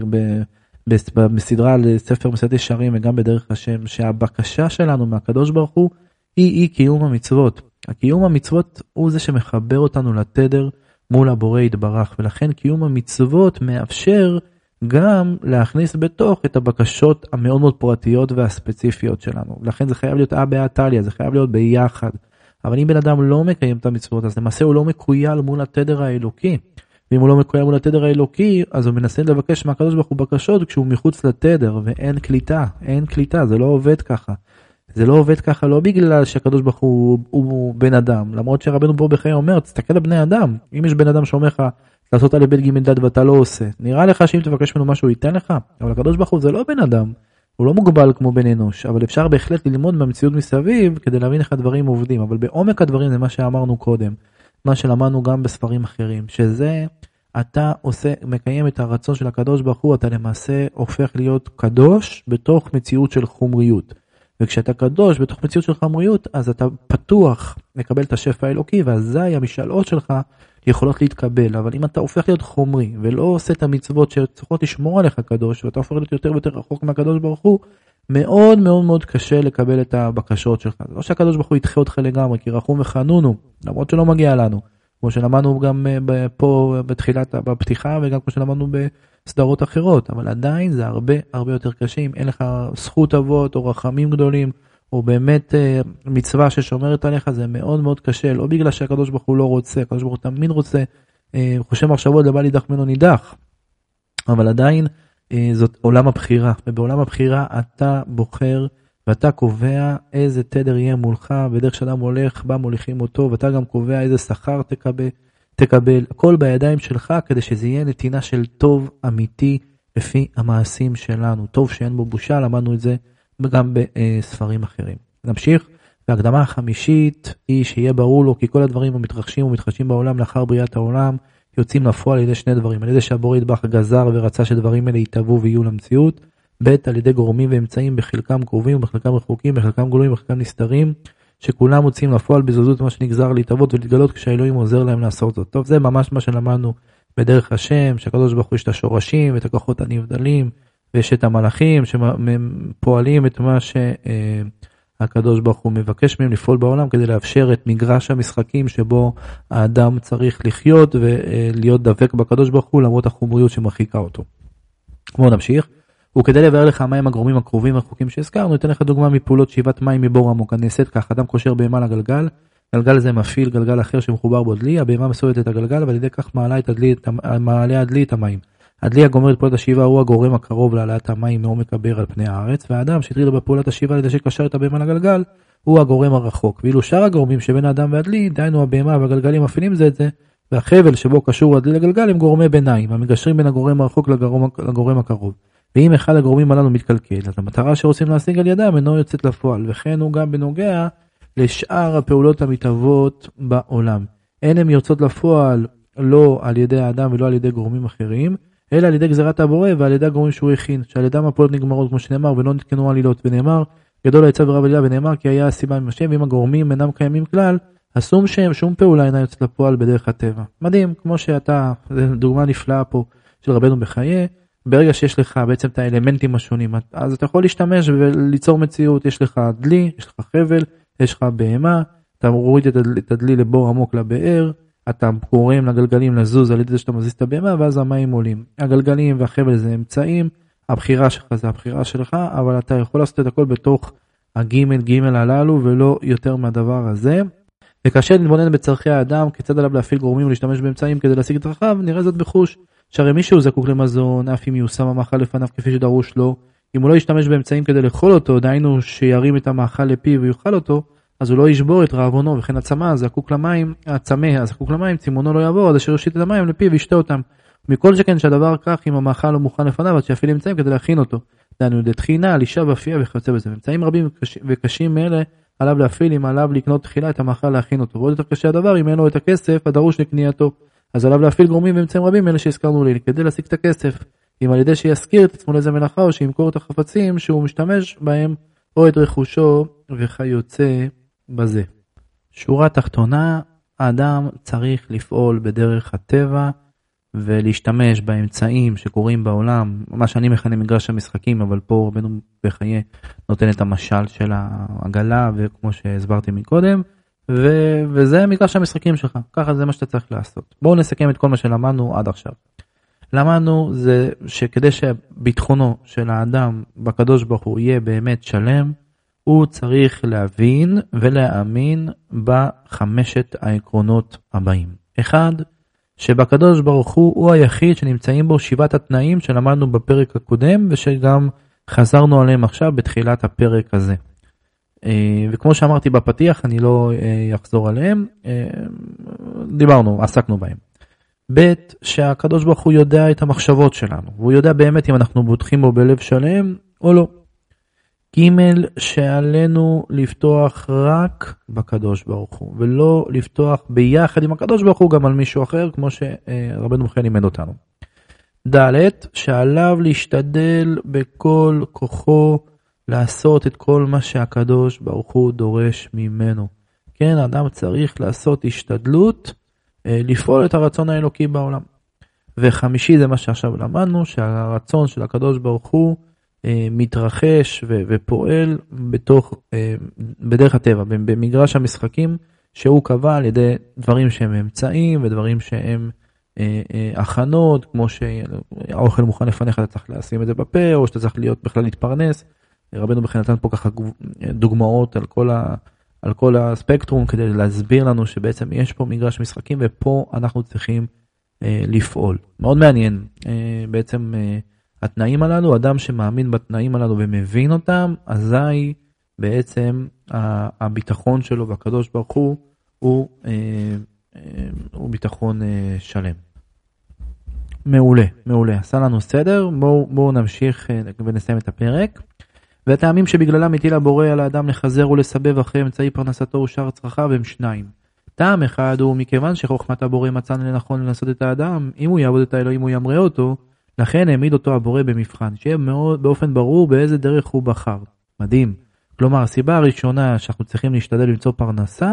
בסדרה על ספר מסעד ישרים וגם בדרך השם שהבקשה שלנו מהקדוש ברוך הוא היא אי קיום המצוות. הקיום המצוות הוא זה שמחבר אותנו לתדר מול הבורא יתברך ולכן קיום המצוות מאפשר גם להכניס בתוך את הבקשות המאוד מאוד פרטיות והספציפיות שלנו. לכן זה חייב להיות אה בהא תליא, זה חייב להיות ביחד. אבל אם בן אדם לא מקיים את המצוות אז למעשה הוא לא מקוייל מול התדר האלוקי. ואם הוא לא מקוייל מול התדר האלוקי אז הוא מנסה לבקש מהקדוש ברוך הוא בקשות כשהוא מחוץ לתדר ואין קליטה, אין קליטה, זה לא עובד ככה. זה לא עובד ככה לא בגלל שהקדוש ברוך הוא, הוא, בן אדם למרות שרבנו פה בחיי אומר תסתכל על בני אדם אם יש בן אדם שאומר לך לעשות א' ב' ג' ד' ואתה לא עושה. נראה לך שאם תבקש ממנו משהו ייתן לך? אבל הקדוש ברוך הוא זה לא בן אדם. הוא לא מוגבל כמו בן אנוש, אבל אפשר בהחלט ללמוד מהמציאות מסביב כדי להבין איך הדברים עובדים, אבל בעומק הדברים זה מה שאמרנו קודם, מה שלמדנו גם בספרים אחרים, שזה אתה עושה, מקיים את הרצון של הקדוש ברוך הוא, אתה למעשה הופך להיות קדוש בתוך מציאות של חומריות. וכשאתה קדוש בתוך מציאות של חומריות, אז אתה פתוח לקבל את השפע האלוקי, ואזי המשאלות שלך יכולות להתקבל, אבל אם אתה הופך להיות חומרי ולא עושה את המצוות שצריכות לשמור עליך קדוש ואתה הופך להיות יותר ויותר רחוק מהקדוש ברוך הוא, מאוד מאוד מאוד קשה לקבל את הבקשות שלך. זה לא שהקדוש ברוך הוא ידחה אותך לגמרי, כי רחום וחנונו, למרות שלא מגיע לנו. כמו שלמדנו גם אה, פה בתחילת, בפתיחה וגם כמו שלמדנו בסדרות אחרות, אבל עדיין זה הרבה הרבה יותר קשה אם אין לך זכות אבות או רחמים גדולים או באמת אה, מצווה ששומרת עליך זה מאוד מאוד קשה לא בגלל שהקדוש ברוך הוא לא רוצה הקדוש ברוך הוא תמיד רוצה אה, חושב מחשבות לבא לידך ממנו נידח. אבל עדיין זאת עולם הבחירה ובעולם הבחירה אתה בוחר ואתה קובע איזה תדר יהיה מולך בדרך שאדם הולך בה מוליכים אותו ואתה גם קובע איזה שכר תקבל תקבל הכל בידיים שלך כדי שזה יהיה נתינה של טוב אמיתי לפי המעשים שלנו טוב שאין בו בושה למדנו את זה וגם בספרים אחרים. נמשיך. והקדמה החמישית היא שיהיה ברור לו כי כל הדברים המתרחשים ומתחדשים בעולם לאחר בריאת העולם יוצאים לפועל על ידי שני דברים, על ידי שהבורא ידבח גזר ורצה שדברים אלה יתהוו ויהיו למציאות, ב' על ידי גורמים ואמצעים בחלקם קרובים ובחלקם רחוקים, בחלקם גלויים ובחלקם נסתרים, שכולם מוצאים לפועל בזוזות מה שנגזר להתהוות ולהתגלות כשהאלוהים עוזר להם לעשות זאת. טוב זה ממש מה שלמדנו בדרך השם, שהקדוש ברוך הוא יש את השורשים ואת הכוחות הנבדלים ויש את המלאכים שפועלים את מה שהקדוש ברוך הוא מבקש מהם לפעול בעולם כדי לאפשר את מגרש המשחקים שבו האדם צריך לחיות ולהיות דבק בקדוש ברוך הוא למרות החומריות שמרחיקה אותו. בואו נמשיך. וכדי לבאר לך מהם הגורמים הקרובים והחוקים שהזכרנו, אתן לך דוגמה מפעולות שאיבת מים מבור עמוק הנעשית כך, אדם קושר בהמה לגלגל, גלגל זה מפעיל גלגל אחר שמחובר בו דלי, הבהמה מסובבת את הגלגל ועל ידי כך מעלה את הדלי, מעלה הדלי את המים. הדלי הגומר את פעולת השאיבה הוא הגורם הקרוב להעלאת המים מעומק הבאר על פני הארץ, והאדם שהתחיל בפעולת השאיבה על ידי שקשר את הבהמה לגלגל, הוא הגורם הרחוק. ואילו שאר הגורמים שבין האדם והדלי, דהיינו הבהמה והגלגלים מפעילים זה את זה, והחבל שבו קשור הדלי לגלגל הם גורמי ביניים, המגשרים בין הגורם הרחוק לגורם, לגורם הקרוב. ואם אחד הגורמים הללו מתקלקל, אז המטרה שרוצים להשיג על ידם אינו יוצאת לפועל, וכן הוא גם בנוגע לשאר הפעולות המתהוות בעולם. אין הן יוצאות לפועל לא על ידי האדם ולא על ידי גורמים אחרים, אלא על ידי גזירת הבורא ועל ידי הגורמים שהוא הכין, שעל ידם הפועלות נגמרות כמו שנאמר ולא נתקנו עלילות ונאמר גדול העצה ורב עלילה ונאמר כי היה הסיבה עם השם ואם הגורמים אינם קיימים כלל אסום שם שום פעולה אינה יוצאת לפועל בדרך הטבע. מדהים כמו שאתה, זו דוגמה נפלאה פה של רבנו בחיי ברגע שיש לך בעצם את האלמנטים השונים, אז אתה יכול להשתמש וליצור מציאות, יש לך דלי, יש לך חבל, יש לך בהמה, אתה מוריד את הדלי לבור עמוק לבאר, אתה גורם לגלגלים לזוז על ידי זה שאתה מזיז את הבהמה ואז המים עולים. הגלגלים והחבל זה אמצעים, הבחירה שלך זה הבחירה שלך, אבל אתה יכול לעשות את הכל בתוך הגימל גימל הללו ולא יותר מהדבר הזה. וכאשר נתבונן בצורכי האדם, כיצד עליו להפעיל גורמים ולהשתמש באמצעים כדי להשיג את צרכיו, נראה זאת בחוש. שהרי מישהו זקוק למזון, אף אם יושם המאכל לפניו כפי שדרוש לו, אם הוא לא ישתמש באמצעים כדי לאכול אותו, דהיינו שירים את המאכל לפיו ויאכל אותו, אז הוא לא ישבור את רעבונו, וכן הצמא הזקוק למים, הצמא הזקוק למים, צימונו לא יעבור עד אשר יושיט את המים לפיו וישתה אותם. מכל שכן שהדבר כך אם המאכל לא מוכן לפניו, אז שיפעיל אמצעים כדי להכין אותו. דהיינו ידי תחינה, לישה ואפייה וכיוצא בזה. אמצעים רבים וקשים מאלה עליו להפעיל אם עליו לקנות תחילה את המאכל להכין אותו. ועוד יותר קשה הדבר אם אין לו את הכסף הדרוש לקנייתו. אז עליו להפעיל גורמים ואמצעים רבים אלה שהזכרנו לי כדי להשיג את הכסף. אם על ידי שישכיר את עצמו לאיזה מלאכה או שימכור את החפצים שהוא משתמש בהם או את רכושו וכיוצא בזה. שורה תחתונה, האדם צריך לפעול בדרך הטבע ולהשתמש באמצעים שקורים בעולם, מה שאני מכנה מגרש המשחקים, אבל פה רבנו בחיי נותן את המשל של העגלה וכמו שהסברתי מקודם, ו, וזה מגרש המשחקים שלך, ככה זה מה שאתה צריך לעשות. בואו נסכם את כל מה שלמדנו עד עכשיו. למדנו זה שכדי שביטחונו של האדם בקדוש ברוך הוא יהיה באמת שלם, הוא צריך להבין ולהאמין בחמשת העקרונות הבאים. אחד, שבקדוש ברוך הוא הוא היחיד שנמצאים בו שבעת התנאים שלמדנו בפרק הקודם ושגם חזרנו עליהם עכשיו בתחילת הפרק הזה. אה, וכמו שאמרתי בפתיח אני לא אה, אחזור עליהם, אה, דיברנו, עסקנו בהם. ב' שהקדוש ברוך הוא יודע את המחשבות שלנו, והוא יודע באמת אם אנחנו בוטחים בו בלב שלם או לא. ג' שעלינו לפתוח רק בקדוש ברוך הוא, ולא לפתוח ביחד עם הקדוש ברוך הוא גם על מישהו אחר, כמו שרבנו מיכאל לימד אותנו. ד' שעליו להשתדל בכל כוחו לעשות את כל מה שהקדוש ברוך הוא דורש ממנו. כן, אדם צריך לעשות השתדלות אה, לפעול את הרצון האלוקי בעולם. וחמישי זה מה שעכשיו למדנו, שהרצון של הקדוש ברוך הוא מתרחש ו- ופועל בתוך, אה, בדרך הטבע, במגרש המשחקים שהוא קבע על ידי דברים שהם אמצעים ודברים שהם הכנות, כמו שהאוכל מוכן לפניך אתה צריך לשים את זה בפה, או שאתה צריך להיות בכלל להתפרנס. רבנו בכלל נתן פה ככה דוגמאות על כל, ה, על כל הספקטרום כדי להסביר לנו שבעצם יש פה מגרש משחקים ופה אנחנו צריכים אה, לפעול. מאוד מעניין אה, בעצם אה, התנאים הללו, אדם שמאמין בתנאים הללו ומבין אותם, אזי בעצם הביטחון שלו והקדוש ברוך הוא הוא, אה, אה, הוא ביטחון אה, שלם. מעולה, מעולה, עשה לנו סדר, בואו בוא נמשיך ונסיים את הפרק. והטעמים שבגללם הטיל הבורא על האדם לחזר ולסבב אחרי אמצעי פרנסתו ושאר צרכיו הם שניים. טעם אחד הוא מכיוון שחוכמת הבורא מצאנו לנכון לנסות את האדם, אם הוא יעבוד את האלוהים הוא ימרה אותו, לכן העמיד אותו הבורא במבחן, שיהיה מאוד באופן ברור באיזה דרך הוא בחר. מדהים. כלומר, הסיבה הראשונה שאנחנו צריכים להשתדל למצוא פרנסה,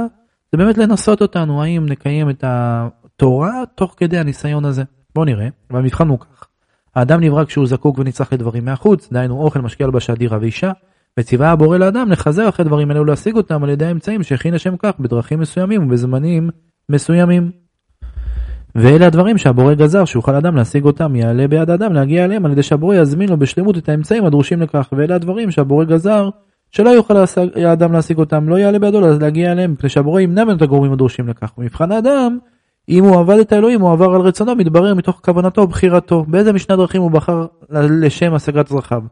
זה באמת לנסות אותנו, האם נקיים את התורה תוך כדי הניסיון הזה. בואו נראה, והמבחן הוא כך. האדם נברא כשהוא זקוק ונצרך לדברים מהחוץ, דהיינו אוכל, משקיע הלבשה, דירה ואישה, וציווה הבורא לאדם לחזר אחרי דברים אלה ולהשיג אותם על ידי האמצעים שהכין לשם כך בדרכים מסוימים ובזמנים מסוימים. ואלה הדברים שהבורא גזר שיוכל אדם להשיג אותם, יעלה ביד האדם להגיע אליהם על ידי שהבורא יזמין לו בשלמות את האמצעים הדרושים לכך, ואלה הדברים שהבורא גזר שלא יוכל האדם להשיג אותם, לא יעלה בידו להגיע אליהם, מפני שהבורא ימנע ממנו את הגורמים הדרושים לכך. ומבחן האדם אם הוא עבד את האלוהים, הוא עבר על רצונו, מתברר מתוך כוונתו ובחירתו. באיזה משנה דרכים הוא בחר לשם השגת צרכיו.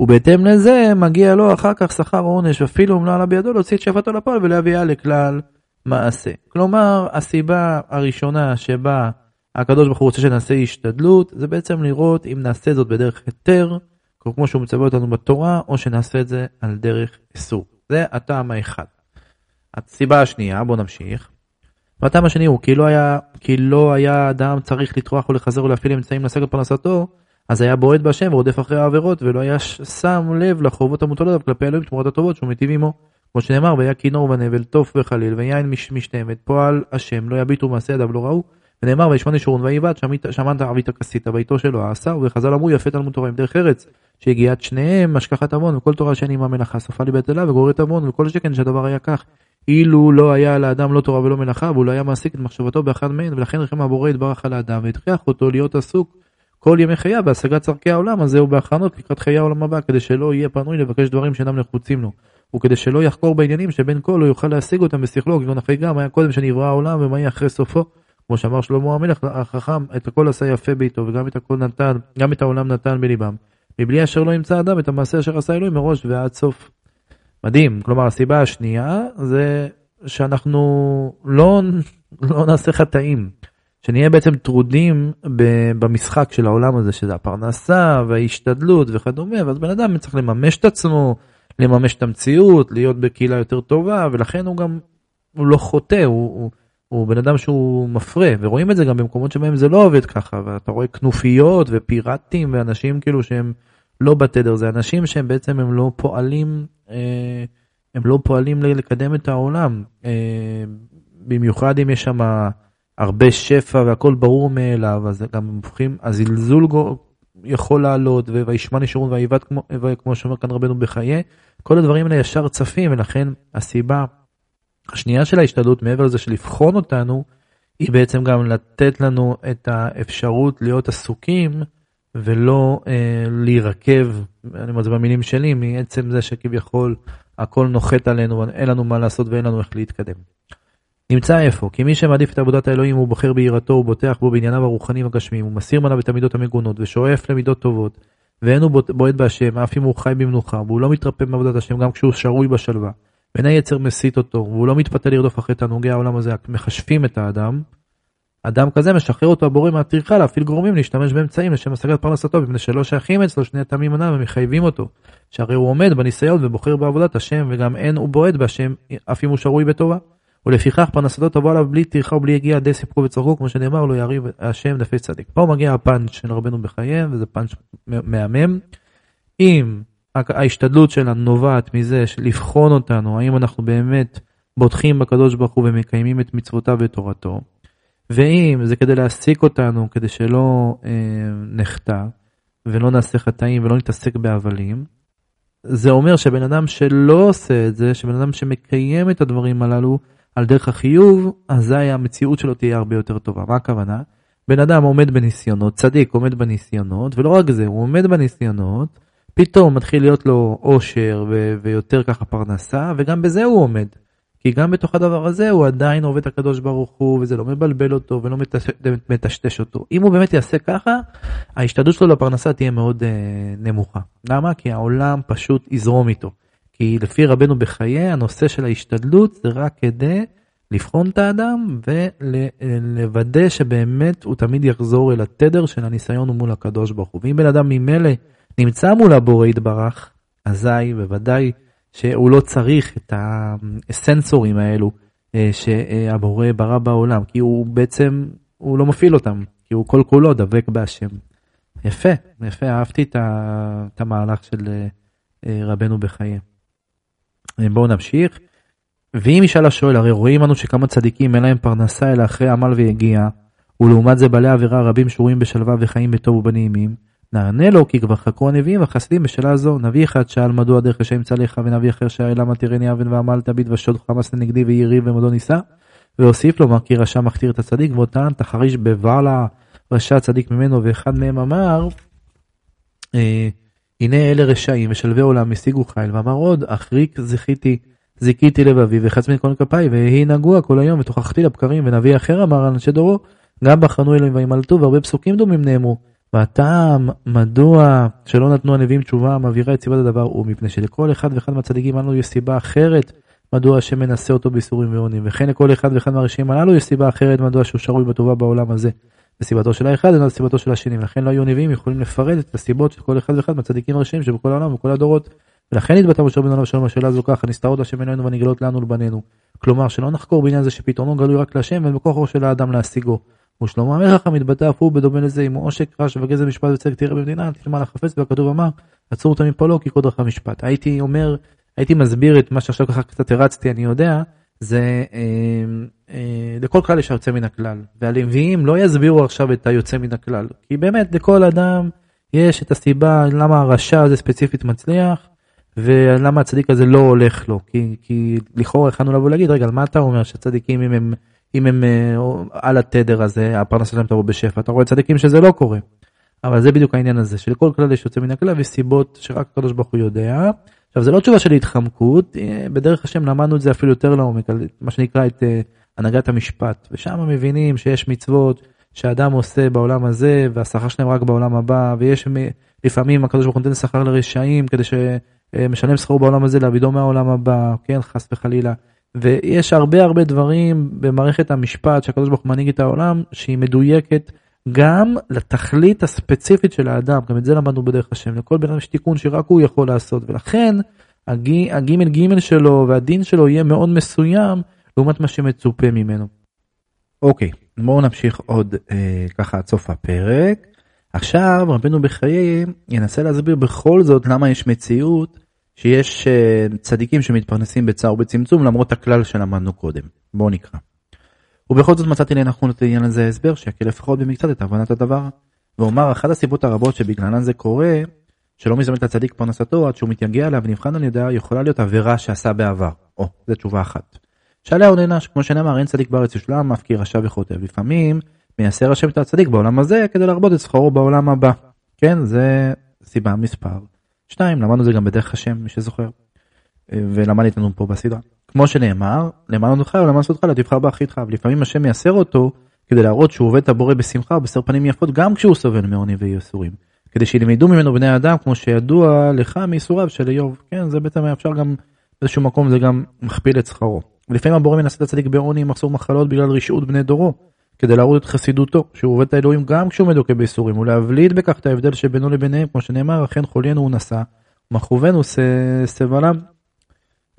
ובהתאם לזה מגיע לו אחר כך שכר עונש, אפילו אם לא עלה בידו להוציא את שפתו לפועל ולהביאה לכלל מעשה. כלומר, הסיבה הראשונה שבה הקדוש ברוך הוא רוצה שנעשה השתדלות, זה בעצם לראות אם נעשה זאת בדרך היתר, כמו שהוא מצווה אותנו בתורה, או שנעשה את זה על דרך איסור. זה הטעם האחד. הסיבה השנייה, בואו נמשיך. והטעם השני הוא כי לא היה, כי לא היה אדם צריך לטרוח ולחזר ולהפעיל אמצעים להשגת פרנסתו, אז היה בועט בהשם ורודף אחרי העבירות ולא היה שם לב לחובות המוטלות עליו כלפי אלוהים תמורת הטובות שהוא מיטיב עמו. כמו שנאמר והיה כינור ונבל תוף וחליל ויין משתמת פועל השם לא יביטו מעשה ידיו לא ראו. ונאמר וישמע ישורון ויבעט שמעת ערבית כסית ביתו שלו העשר וחז"ל אמרו יפה תלמוד תורה עם דרך ארץ שהגיעת שניהם השכחת עוון וכל תורה שאין עמה מלאכה סופה אלה וגוררת עוון וכל שכן שהדבר היה כך. אילו לא היה לאדם לא תורה ולא מלאכה והוא לא היה מעסיק את מחשבתו באחד מהן ולכן רחם הבורא יתברך על האדם והטריח אותו להיות עסוק כל ימי חייו בהשגת צורכי העולם הזה ובהכנות לקראת חיי העולם הבא כדי שלא יהיה פנוי לבקש דברים שאינם נחוצים לו וכדי שלא יחקור בעניינים שבין כה לא יוכל להשיג אותם בשכלו כגון אחרי גם היה קודם שנברא העולם ומה יהיה אחרי סופו. כמו שאמר שלמה המלך החכם את הכל עשה יפה ביתו וגם את הכל נתן גם את העולם נתן בליבם. מבלי אשר לא ימצא אדם את המעשה אשר עשה אלוהים מראש ועד סוף. מדהים. כלומר הסיבה השנייה זה שאנחנו לא, לא נעשה חטאים. שנהיה בעצם טרודים במשחק של העולם הזה שזה הפרנסה וההשתדלות וכדומה ואז בן אדם צריך לממש את עצמו לממש את המציאות להיות בקהילה יותר טובה ולכן הוא גם הוא לא חוטא הוא, הוא, הוא בן אדם שהוא מפרה ורואים את זה גם במקומות שבהם זה לא עובד ככה ואתה רואה כנופיות ופיראטים ואנשים כאילו שהם לא בתדר זה אנשים שהם בעצם הם לא פועלים אה, הם לא פועלים לקדם את העולם אה, במיוחד אם יש שם הרבה שפע והכל ברור מאליו אז גם הופכים הזלזול יכול לעלות וישמע נשארון ויבעט כמו, כמו שאומר כאן רבנו בחיי כל הדברים האלה ישר צפים ולכן הסיבה השנייה של ההשתדלות מעבר לזה של לבחון אותנו היא בעצם גם לתת לנו את האפשרות להיות עסוקים ולא אה, להירקב, אני אומר את זה במילים שלי, מעצם זה שכביכול הכל נוחת עלינו, אין לנו מה לעשות ואין לנו איך להתקדם. נמצא איפה? כי מי שמעדיף את עבודת האלוהים הוא בוחר ביראתו, הוא בוטח בו בענייניו הרוחניים הגשמיים, הוא מסיר מניו את המידות המגונות ושואף למידות טובות, ואין הוא בועט בהשם, אף אם הוא חי במנוחה, והוא לא מתרפא מעבודת השם גם כשהוא שרוי בשלווה. ואין היצר מסית אותו, והוא לא מתפתה לרדוף אחרי תענוגי העולם הזה, מחשפים את האדם. אדם כזה משחרר אותו הבורא מהטרחה להפעיל גורמים להשתמש באמצעים לשם השגת פרנסתו, מפני שלא שייכים אצלו שני הטעמים הנ"ל ומחייבים אותו. שהרי הוא עומד בניסיון ובוחר בעבודת השם, וגם אין הוא בועט בהשם, אף אם הוא שרוי בטובה. ולפיכך פרנסתו תבוא עליו בלי טרחה ובלי יגיע די סיפקו וצורכו, כמו שנאמר לו יריב השם נפש צדיק. פה מגיע הפאנץ' של רבנו בחייהם, וזה פאנץ' מהמם. אם ההשתדלות שלנו נובעת מזה של לבחון אותנו, האם אנחנו באמת בוטחים בקדוש ברוך הוא ומקיימים את מצוותיו ותורתו, ואם זה כדי להעסיק אותנו, כדי שלא אה, נחטא, ולא נעשה חטאים ולא נתעסק בהבלים, זה אומר שבן אדם שלא עושה את זה, שבן אדם שמקיים את הדברים הללו על דרך החיוב, אזי המציאות שלו תהיה הרבה יותר טובה. מה הכוונה? בן אדם עומד בניסיונות, צדיק עומד בניסיונות, ולא רק זה, הוא עומד בניסיונות, פתאום מתחיל להיות לו אושר ו- ויותר ככה פרנסה, וגם בזה הוא עומד. כי גם בתוך הדבר הזה הוא עדיין עובד הקדוש ברוך הוא, וזה לא מבלבל אותו ולא מטשטש אותו. אם הוא באמת יעשה ככה, ההשתדלות שלו לפרנסה תהיה מאוד אה, נמוכה. למה? כי העולם פשוט יזרום איתו. כי לפי רבנו בחיי, הנושא של ההשתדלות זה רק כדי לבחון את האדם ולוודא שבאמת הוא תמיד יחזור אל התדר של הניסיון מול הקדוש ברוך הוא. ואם בן אדם ממילא נמצא מול הבורא יתברך, אזי בוודאי שהוא לא צריך את הסנסורים האלו אה, שהבורא ברא בעולם, כי הוא בעצם, הוא לא מפעיל אותם, כי הוא כל כולו דבק בהשם. יפה, יפה, אהבתי את המהלך של אה, רבנו בחיי. אה, בואו נמשיך. ואם ישאל השואל, הרי רואים אנו שכמה צדיקים אין להם פרנסה אלא אחרי עמל ויגיע, ולעומת זה בעלי עבירה רבים שרויים בשלווה וחיים בטוב ובנעימים, נענה לו כי כבר חקרו הנביאים והחסידים בשאלה זו. נביא אחד שאל מדוע דרך השם ימצא לך ונביא אחר שאל למה תראני אבן ועמל תביט ושוד חמאס לנגדי ויריב ומדו נישא. והוסיף לומר כי רשע מכתיר את הצדיק טען תחריש בבעלה רשע צדיק ממנו ואחד מהם אמר אה, הנה אלה רשעים ושלווי עולם השיגו חיל ואמר עוד אחריק זכיתי זיכיתי לבבי וחץ כל כפיי ויהי נגוע כל היום ותוכחתי לבקרים ונביא אחר אמר על אנשי דורו גם בחנו אלוהים וימלטו והרבה פסוקים דומים נאמרו והטעם מדוע שלא נתנו הנביאים תשובה המבהירה את סיבת הדבר הוא מפני שלכל אחד ואחד מהצדיקים הללו יש סיבה אחרת מדוע השם מנסה אותו בייסורים ועונים וכן לכל אחד ואחד מהרשעים הללו יש סיבה אחרת מדוע שהוא שרוי בטובה בעולם הזה. וסיבתו של האחד אינה סיבתו של השני ולכן לא היו נביאים יכולים לפרט את הסיבות של כל אחד ואחד מהצדיקים הרשעים שבכל העולם ובכל הדורות. ולכן התבטא משה בן עליו שלום השאלה הזו ככה נסתרות השם עינינו ונגלות לנו ולבנינו. כלומר שלא נחקור בעניין זה שפתרונו גלוי רק להשם ואין בכוחו של האדם להשיגו. ושלמה המלך המתבטא אף הוא בדומה לזה הוא עושק רעש וגזל משפט וצדק תראה במדינה תלמד לחפץ והכתוב אמר עצור אותם מפעלו כי כה דרך המשפט. הייתי אומר הייתי מסביר את מה שעכשיו ככה קצת הרצתי אני יודע זה אה, לכל כלל יש היוצא מן הכלל, והלוויים לא יסבירו עכשיו את היוצא מן הכלל, כי באמת לכל אדם יש את הסיבה למה הרשע הזה ספציפית מצליח, ולמה הצדיק הזה לא הולך לו, כי, כי לכאורה יכולנו לבוא להגיד, רגע, מה אתה אומר שהצדיקים אם הם, אם הם אה, על התדר הזה, הפרנסה שלהם תבוא בשפע, אתה רואה צדיקים שזה לא קורה. אבל זה בדיוק העניין הזה, שלכל כלל יש יוצא מן הכלל וסיבות שרק הקדוש ברוך הוא יודע. עכשיו זה לא תשובה של התחמקות, אה, בדרך השם למדנו את זה אפילו יותר לעומק, מה שנקרא את אה, הנהגת המשפט, ושם מבינים שיש מצוות שאדם עושה בעולם הזה והשכר שלהם רק בעולם הבא, ויש לפעמים הקדוש ברוך הוא נותן שכר לרשעים כדי שמשלם שכרו בעולם הזה להעבידו מהעולם הבא, כן, חס וחלילה. ויש הרבה הרבה דברים במערכת המשפט שהקדוש ברוך הוא מנהיג את העולם שהיא מדויקת גם לתכלית הספציפית של האדם, גם את זה למדנו בדרך השם, לכל בן אדם יש תיקון שרק הוא יכול לעשות, ולכן הגימל גימל שלו והדין שלו יהיה מאוד מסוים לעומת מה שמצופה ממנו. אוקיי, בואו נמשיך עוד אה, ככה עד סוף הפרק. עכשיו רבנו בחיי ינסה להסביר בכל זאת למה יש מציאות שיש אה, צדיקים שמתפרנסים בצער ובצמצום למרות הכלל שלמדנו קודם. בואו נקרא. ובכל זאת מצאתי לנכון את העניין הזה הסבר שיקל לפחות במקצת את הבנת הדבר. ואומר אחת הסיבות הרבות שבגללן זה קורה שלא מזמן את הצדיק פרנסתו עד שהוא מתייגע עליה ונבחן על ידה יכולה להיות עבירה שעשה בעבר. או, זו תשובה אחת. שעליה הוא נענש, כמו שנאמר אין צדיק בארץ ישלם אף כי רשע וחוטא. לפעמים מייסר השם את הצדיק בעולם הזה כדי להרבות את שכרו בעולם הבא. כן, זה סיבה מספר 2, למדנו זה גם בדרך השם מי שזוכר. ולמד איתנו פה בסדרה. כמו שנאמר, למען אותך ולמען אותך לא תבחר באחיתך, ולפעמים השם מייסר אותו כדי להראות שהוא עובד את הבורא בשמחה ובסר פנים יפות גם כשהוא סובל מעוני וייסורים. כדי שילמדו ממנו בני אדם כמו שידוע לך מייסוריו של איוב. כן, זה בעצם אפשר גם באיזשהו מקום זה גם מכפיל את שכרו. ולפעמים הבורא מנסה את הצדיק בעוני מחסור מחלות בגלל רשעות בני דורו. כדי להראות את חסידותו, שהוא עובד את האלוהים גם כשהוא מדוכא בייסורים, ולהבליט בכך את ההבדל שבינו לביניהם, כמו שנאמר, אכן חולנו הוא נשא, ומכאובנו סבלם.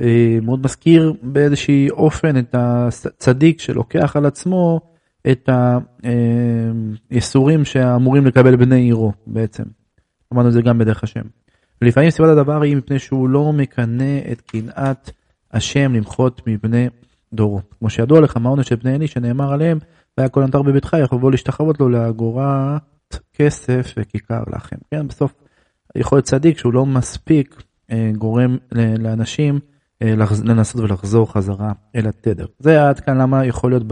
אה, מאוד מזכיר באיזשהי אופן את הצדיק שלוקח על עצמו את הייסורים שאמורים לקבל בני עירו בעצם. אמרנו את זה גם בדרך השם. ולפעמים סיבת הדבר היא מפני שהוא לא מקנא את קנאת השם למחות מבני דורו. כמו שידוע לך מה העונש של בני אלי שנאמר עליהם והיה כל הנתר בביתך יכול לבוא להשתחוות לו לאגורת כסף וכיכר לחם. כן בסוף יכול להיות צדיק שהוא לא מספיק אה, גורם לאנשים אה, לנסות ולחזור חזרה אל התדר. זה עד כאן למה יכול להיות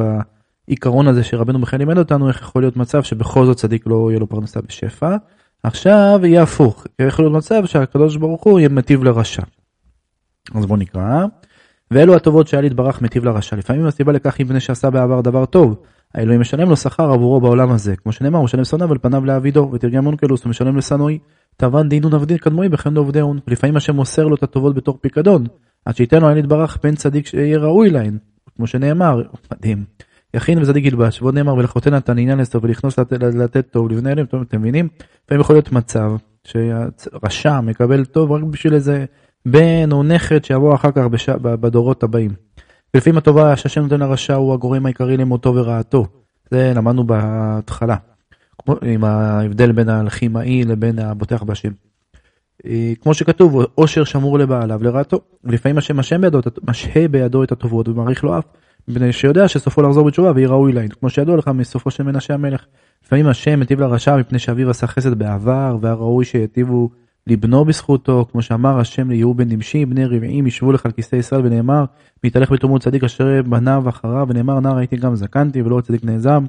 בעיקרון הזה שרבנו מיכאל לימד אותנו איך יכול להיות מצב שבכל זאת צדיק לא יהיה לו פרנסה בשפע. עכשיו יהיה הפוך, יכול להיות מצב שהקדוש ברוך הוא יהיה מטיב לרשע. אז בוא נקרא. ואלו הטובות שהיה להתברך מטיב לרשע. לפעמים הסיבה לכך היא מפני שעשה בעבר דבר טוב. האלוהים משלם לו שכר עבורו בעולם הזה. כמו שנאמר, הוא משלם שונאיו על פניו לעבידו, ותרגם אונקלוס, הוא משלם לשנואי. טבן דינון עבדין קדמוי בחן עובדיון. ולפעמים השם מוסר לו את הטובות בתור פיקדון. עד שייתן לו אין יתברך פן צדיק שיהיה ראוי להן, כמו שנאמר, מדהים. יכין וצדיק ילבש, ועוד נאמר ולחותן נתן עניין לסתור ולכנוס לתת, לתת טוב לבני אלים, אתם מבינים? לפעמים יכול להיות מצב שרשע מקבל טוב רק בשביל איזה בן או נכד שיבוא אחר כך בש... בדורות הבאים. ולפעמים הטובה שהשם נותן לרשע הוא הגורם העיקרי למותו ורעתו. זה למדנו בהתחלה. עם ההבדל בין הלחימאי לבין הבוטח בהשם. אה, כמו שכתוב, עושר שמור לבעליו לרעתו. לפעמים השם משהה בידו, משהה בידו את הטובות ומעריך לו אף, מפני שיודע שסופו לחזור בתשובה ויהיה ראוי להן, כמו שידוע לך מסופו של מנשה המלך. לפעמים השם מטיב לרשע מפני שאביו עשה חסד בעבר, והיה ראוי שיטיבו לבנו בזכותו, כמו שאמר השם ליהוא בן נמשי, בני רבעים ישבו לך על כיסא ישראל, ונאמר, מתהלך בתרומות צדיק אשר בניו אחריו, ונאמר נער הייתי גם זקנתי ולא צדיק נעזם,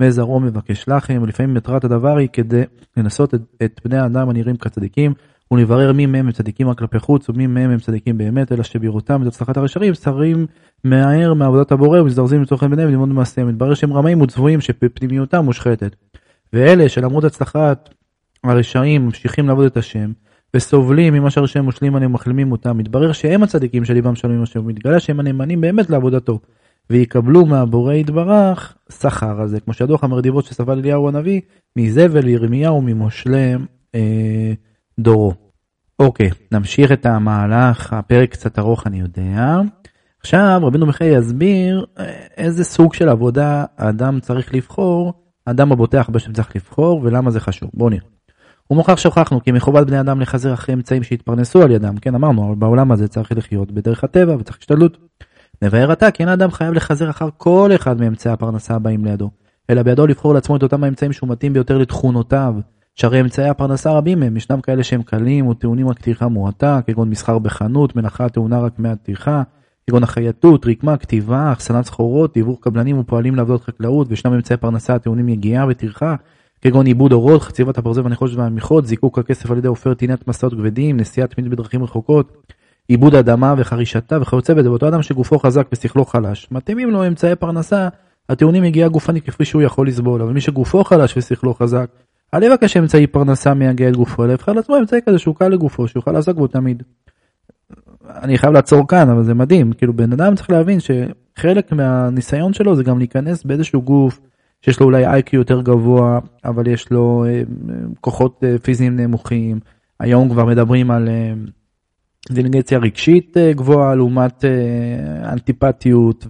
וזרעו מבקש לכם, ולפעמים מטרת הדבר היא כדי לנסות את, את בני האדם הנראים כצדיקים, ולברר מי מהם הם צדיקים רק כלפי חוץ ומי מהם הם צדיקים באמת, אלא שבראותם את הצלחת הרשעים שרים מהר מעבודת הבורא ומזדרזים לתוכן ביניהם וללמוד מעשיהם. מתברר שהם רמאים וצבועים שפנימיותם מושחתת. ואלה שלמרות הצלחת הרשעים ממשיכים לעבוד את השם וסובלים ממה שהרשעים מושלים עליהם ומחלימים אותם, מתברר שהם הצדיקים שליבם שלמים השם, ומתגלה שהם הנאמנים באמת לעבודתו. ויקבלו מהבורא יתברך שכר על זה, כמו שידוע לך מרדיבות שסבל אליהו הנביא, מזבל ירמיהו ממושלם אה, דורו. אוקיי, נמשיך את המהלך, הפרק קצת ארוך אני יודע. עכשיו רבינו מיכאל יסביר אה, איזה סוג של עבודה האדם צריך לבחור, האדם הבוטח בשם צריך לבחור ולמה זה חשוב. בואו נראה. הוא מוכרח שוכחנו כי מחובת בני אדם לחזר אחרי אמצעים שהתפרנסו על ידם, כן אמרנו, בעולם הזה צריך לחיות בדרך הטבע וצריך השתדלות. נבהר עתה כי אין האדם חייב לחזר אחר כל אחד מאמצעי הפרנסה הבאים לידו, אלא בידו לבחור לעצמו את אותם האמצעים שהוא מתאים ביותר לתכונותיו. שהרי אמצעי הפרנסה רבים הם, ישנם כאלה שהם קלים וטעונים רק טרחה מועטה, כגון מסחר בחנות, מלאכה טעונה רק מעט טרחה, כגון החייטות, רקמה, כתיבה, אחסנת סחורות, דיוור קבלנים ופועלים לעבודות חקלאות, וישנם אמצעי פרנסה הטעונים יגיעה וטרחה, כגון עיבוד אורות, חציבת הברזל והנחושת והמכרות, זיקוק הכסף על ידי עופר טינת מסעות כבדים, נסיעת תמיד בדרכים רחוקות, עיבוד אדמה וחרישתה וכיוצא בזה, ואותו אדם שגופו חזק ושכלו חלש, מתאימים לו אמצעי פרנסה הטעונים יגיעה גופנית כפי שהוא יכול לסבול, אבל מי שגופו חלש ושכלו חזק, אל יבקש אמצעי פרנסה מייגע את גופו, אלא יבחר לעצמו אמצעי כזה שהוא קל לגופו, שיוכל לעסוק בו תמיד. אני חייב לעצור כאן, אבל זה מדהים, כאילו בן אדם צריך להבין שחלק מהניסיון שלו זה גם להיכנס באיזשהו גוף שיש לו אולי איי-קיו יותר גבוה, אבל יש לו אה, כוחות אה, פיזיים נמוכים, היום כבר מדברים על אה, אינטליגנציה רגשית גבוהה לעומת אנטיפטיות,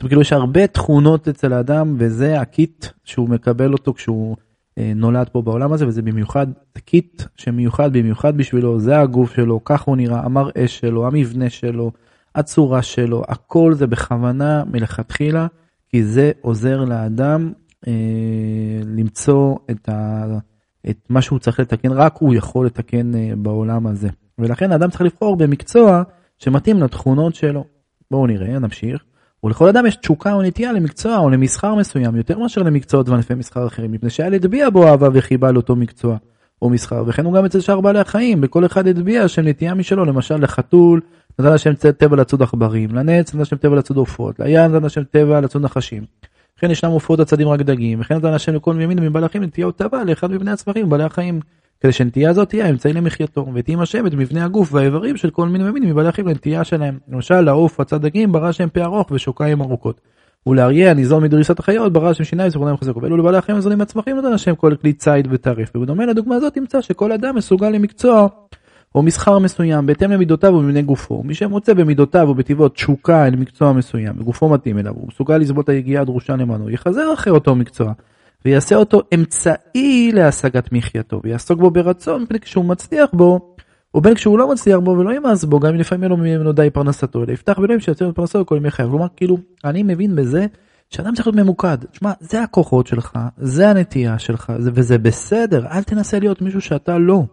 וכאילו יש הרבה תכונות אצל האדם וזה ה kit שהוא מקבל אותו כשהוא נולד פה בעולם הזה וזה במיוחד kit שמיוחד במיוחד בשבילו. זה הגוף שלו ככה הוא נראה המראה שלו המבנה שלו הצורה שלו הכל זה בכוונה מלכתחילה כי זה עוזר לאדם אה, למצוא את, ה, את מה שהוא צריך לתקן רק הוא יכול לתקן אה, בעולם הזה ולכן האדם צריך לבחור במקצוע שמתאים לתכונות שלו. בואו נראה נמשיך. ולכל אדם יש תשוקה או נטייה למקצוע או למסחר מסוים יותר מאשר למקצועות וענפי מסחר אחרים, מפני שהילד הטביע בו אהבה וחיבה לאותו מקצוע או מסחר, וכן הוא גם אצל שאר בעלי החיים, בכל אחד הטביע שם נטייה משלו, למשל לחתול נתן השם טבע לצוד עכברים, לנץ נתן השם טבע לצוד עופות, לים נתן השם טבע לצוד נחשים. וכן ישנם עופות הצדים רק דגים, וכן נתן השם לכל מימין מבעלי החיים נטייה או טבע לאחד מבני הצמחים ובעלי החיים. כדי שנטייה הזאת תהיה האמצעי למחייתו, ותהי משאבת מבנה הגוף והאיברים של כל מיני מינים מבעלי החיים לנטייה שלהם. למשל, לעוף הצד דגים ברא שהם פה ארוך ושוקיים ארוכות. ולאריה הניזון מדריסת החיות ברא שם שיניים וסגורניים חזקות. ואלו לבעלי החיים הזונים מהצמחים נותן השם כל כלי ציד וטרף. ובדומה לדוגמה הזאת נמצא שכל אדם מסוגל למקצוע או מסחר מסוים בהתאם למידותיו ומבנה גופו. מי שמוצא במידותיו ובטבעו תשוקה אל מקצוע מסוים וגופו מתאים אליו, הוא מסוגל לסבול את היגיעה הדרושה למענו, יחזר אחרי אותו מקצוע. ויעשה אותו אמצעי להשגת מחייתו, ויעסוק בו ברצון, מפני כשהוא מצליח בו, או בין כשהוא לא מצליח בו ולא ימאס בו, גם אם לפעמים לא ממנו די פרנסתו, אלא יפתח בלואים שיוצא מפרנסתו כל ימי חייו. כלומר, כאילו, אני מבין בזה שאדם צריך להיות ממוקד. תשמע, זה הכוחות שלך, זה הנטייה שלך, זה, וזה בסדר, אל תנסה להיות מישהו שאתה לא.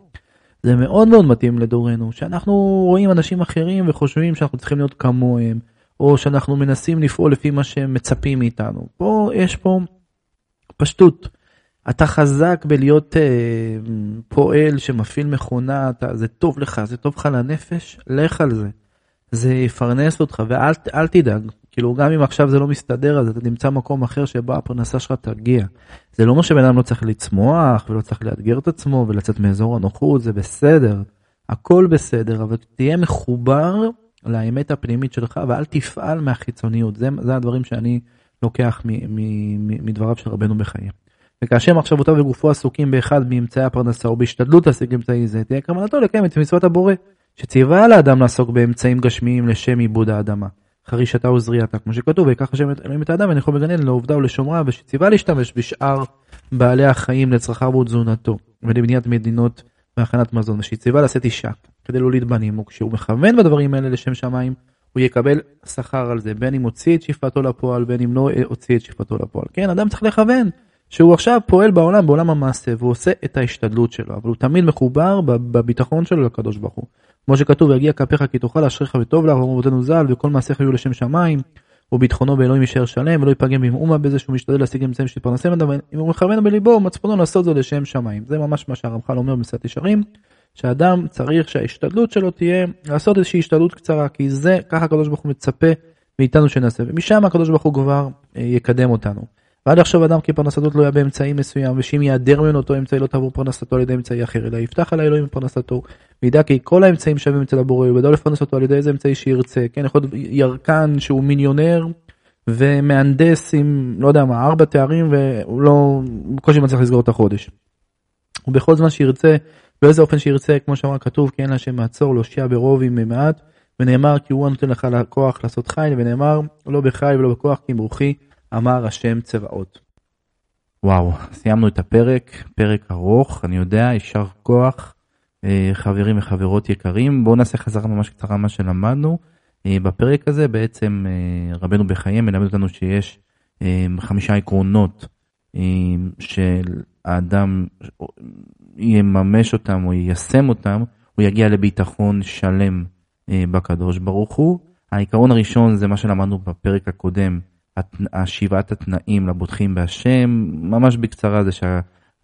זה מאוד מאוד מתאים לדורנו, שאנחנו רואים אנשים אחרים וחושבים שאנחנו צריכים להיות כמוהם, או שאנחנו מנסים לפעול לפי מה שהם מצפים מאיתנו. פה יש פה פשטות. אתה חזק בלהיות אה, פועל שמפעיל מכונה, אתה, זה טוב לך, זה טוב לך לנפש, לך על זה. זה יפרנס אותך ואל תדאג, כאילו גם אם עכשיו זה לא מסתדר אז אתה תמצא מקום אחר שבו הפרנסה שלך תגיע. זה לא אומר שבן אדם לא צריך לצמוח ולא צריך לאתגר את עצמו ולצאת מאזור הנוחות, זה בסדר, הכל בסדר, אבל תהיה מחובר לאמת הפנימית שלך ואל תפעל מהחיצוניות, זה, זה הדברים שאני לוקח מדבריו של רבנו בחיי. וכאשר מחשבותיו וגופו עסוקים באחד מאמצעי הפרנסה או בהשתדלות להשיג אמצעי זה, תהיה כוונתו לקיים את מצוות הבורא, שציווה על האדם לעסוק באמצעים גשמיים לשם עיבוד האדמה, חרישתה וזריעתה, כמו שכתוב, ויקח השם אלוהים את האדם וניחו בגן עדן לעובדה ולשומרה, ושציווה להשתמש בשאר בעלי החיים לצרכיו ותזונתו, ולבניית מדינות והכנת מזון, ושציווה לשאת אישה, כדי להוליד בנים, וכשהוא מכוון בדברים האלה לשם שמיים, הוא יקבל שכר על זה, בין אם הוציא את שאיפתו לפועל, בין אם לא הוציא את שאיפתו לפועל. כן, אדם צריך לכוון שהוא עכשיו פועל בעולם, בעולם המעשה, והוא עושה את ההשתדלות שלו, אבל הוא תמיד מחובר בביטחון שלו לקדוש ברוך הוא. כמו שכתוב, ויגיע כפיך כי תאכל אשריך וטוב לך, ואומרותינו ז"ל, וכל מעשיך יהיו לשם שמיים, וביטחונו באלוהים יישאר שלם, ולא ייפגם במאומה בזה שהוא משתדל להשיג אמצעים שיפרנסם אדם, אם הוא מכוון בליבו, מצפונו לעשות זאת לשם שמיים. זה ממש מה שהרמח"ל אומר במסעת ישרים. שאדם צריך שההשתדלות שלו תהיה לעשות איזושהי השתדלות קצרה כי זה ככה הקדוש ברוך הוא מצפה מאיתנו שנעשה ומשם הקדוש ברוך הוא כבר אה, יקדם אותנו. ועד עכשיו אדם כי פרנסתו תלויה באמצעי מסוים ושאם ייעדר ממנו אותו אמצעי לא תעבור פרנסתו על ידי אמצעי אחר אלא יפתח על האלוהים פרנסתו וידע כי כל האמצעים שווים אצל הבורא הוא גדול לפרנס אותו על ידי איזה אמצעי שירצה כן יכול להיות ירקן שהוא מיליונר ומהנדס עם לא יודע מה ארבע תארים והוא לא בקושי מצליח לסגור את החודש. ובכל זמן שירצה באיזה אופן שירצה, כמו שאמר כתוב, כי אין להשם מעצור, להושיע ברוב עם מעט, ונאמר כי הוא נותן לך כוח לעשות חיל, ונאמר לא בחי ולא בכוח כי ברוכי, אמר השם צבאות. וואו, סיימנו את הפרק, פרק ארוך, אני יודע, יישר כוח, חברים וחברות יקרים. בואו נעשה חזרה ממש קצרה מה שלמדנו. אה, בפרק הזה בעצם אה, רבנו בחיי מלמד אותנו שיש אה, חמישה עקרונות אה, של האדם יממש אותם או יישם אותם, הוא יגיע לביטחון שלם אה, בקדוש ברוך הוא. העיקרון הראשון זה מה שלמדנו בפרק הקודם, שבעת התנאים לבוטחים בהשם, ממש בקצרה זה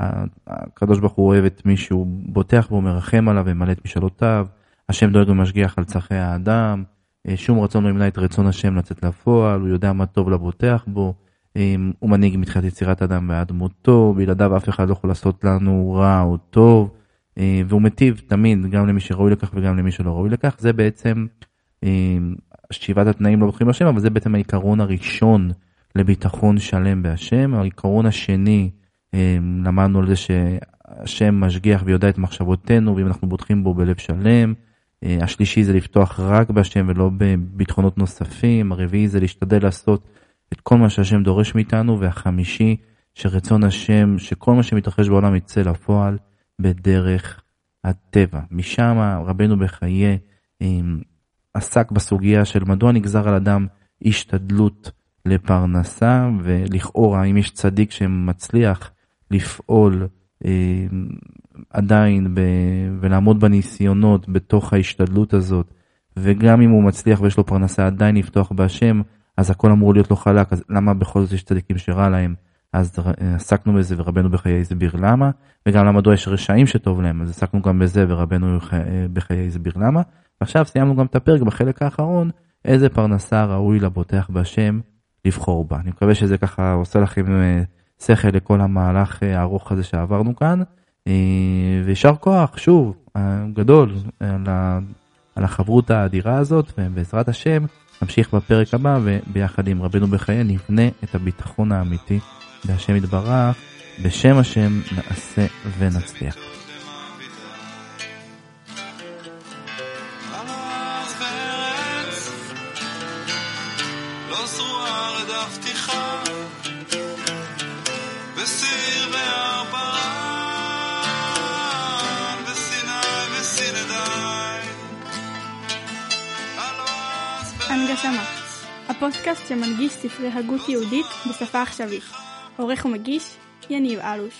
שהקדוש ברוך הוא אוהב את מי שהוא בוטח בו, מרחם עליו ומלא את משאלותיו, השם דואג ומשגיח על צרכי האדם, אה, שום רצון לא ימנע את רצון השם לצאת לפועל, הוא יודע מה טוב לבוטח בו, אה, הוא מנהיג מתחילת יצירת אדם ועד מותו, בלעדיו אף אחד לא יכול לעשות לנו רע או טוב, אה, והוא מטיב תמיד גם למי שראוי לכך וגם למי שלא ראוי לכך, זה בעצם שבעת התנאים לא בוטחים בהשם, אבל זה בעצם העיקרון הראשון לביטחון שלם בהשם. העיקרון השני, למדנו על זה שהשם משגיח ויודע את מחשבותינו, ואם אנחנו בוטחים בו בלב שלם. השלישי זה לפתוח רק בהשם ולא בביטחונות נוספים. הרביעי זה להשתדל לעשות את כל מה שהשם דורש מאיתנו. והחמישי, שרצון השם, שכל מה שמתרחש בעולם יצא לפועל בדרך הטבע. משם רבנו בחיי עסק בסוגיה של מדוע נגזר על אדם השתדלות לפרנסה, ולכאורה אם יש צדיק שמצליח לפעול אה, עדיין ב, ולעמוד בניסיונות בתוך ההשתדלות הזאת, וגם אם הוא מצליח ויש לו פרנסה עדיין לפתוח בהשם, אז הכל אמור להיות לו חלק, אז למה בכל זאת יש צדיקים שרע להם? אז עסקנו בזה ורבנו בחיי הסביר למה, וגם למה מדוע יש רשעים שטוב להם, אז עסקנו גם בזה ורבנו בחיי הסביר למה. ועכשיו סיימנו גם את הפרק בחלק האחרון, איזה פרנסה ראוי לבוטח בהשם לבחור בה. אני מקווה שזה ככה עושה לכם אה, שכל לכל המהלך אה, הארוך הזה שעברנו כאן, אה, ויישר כוח, שוב, גדול, על החברות האדירה הזאת, ובעזרת השם נמשיך בפרק הבא, וביחד עם רבנו בחיי נבנה את הביטחון האמיתי בהשם יתברך, בשם השם נעשה ונצליח. הנגשמה, הפודקאסט שמנגיש ספרי הגות יהודית בשפה עכשווית. עורך ומגיש, יניב אלוש.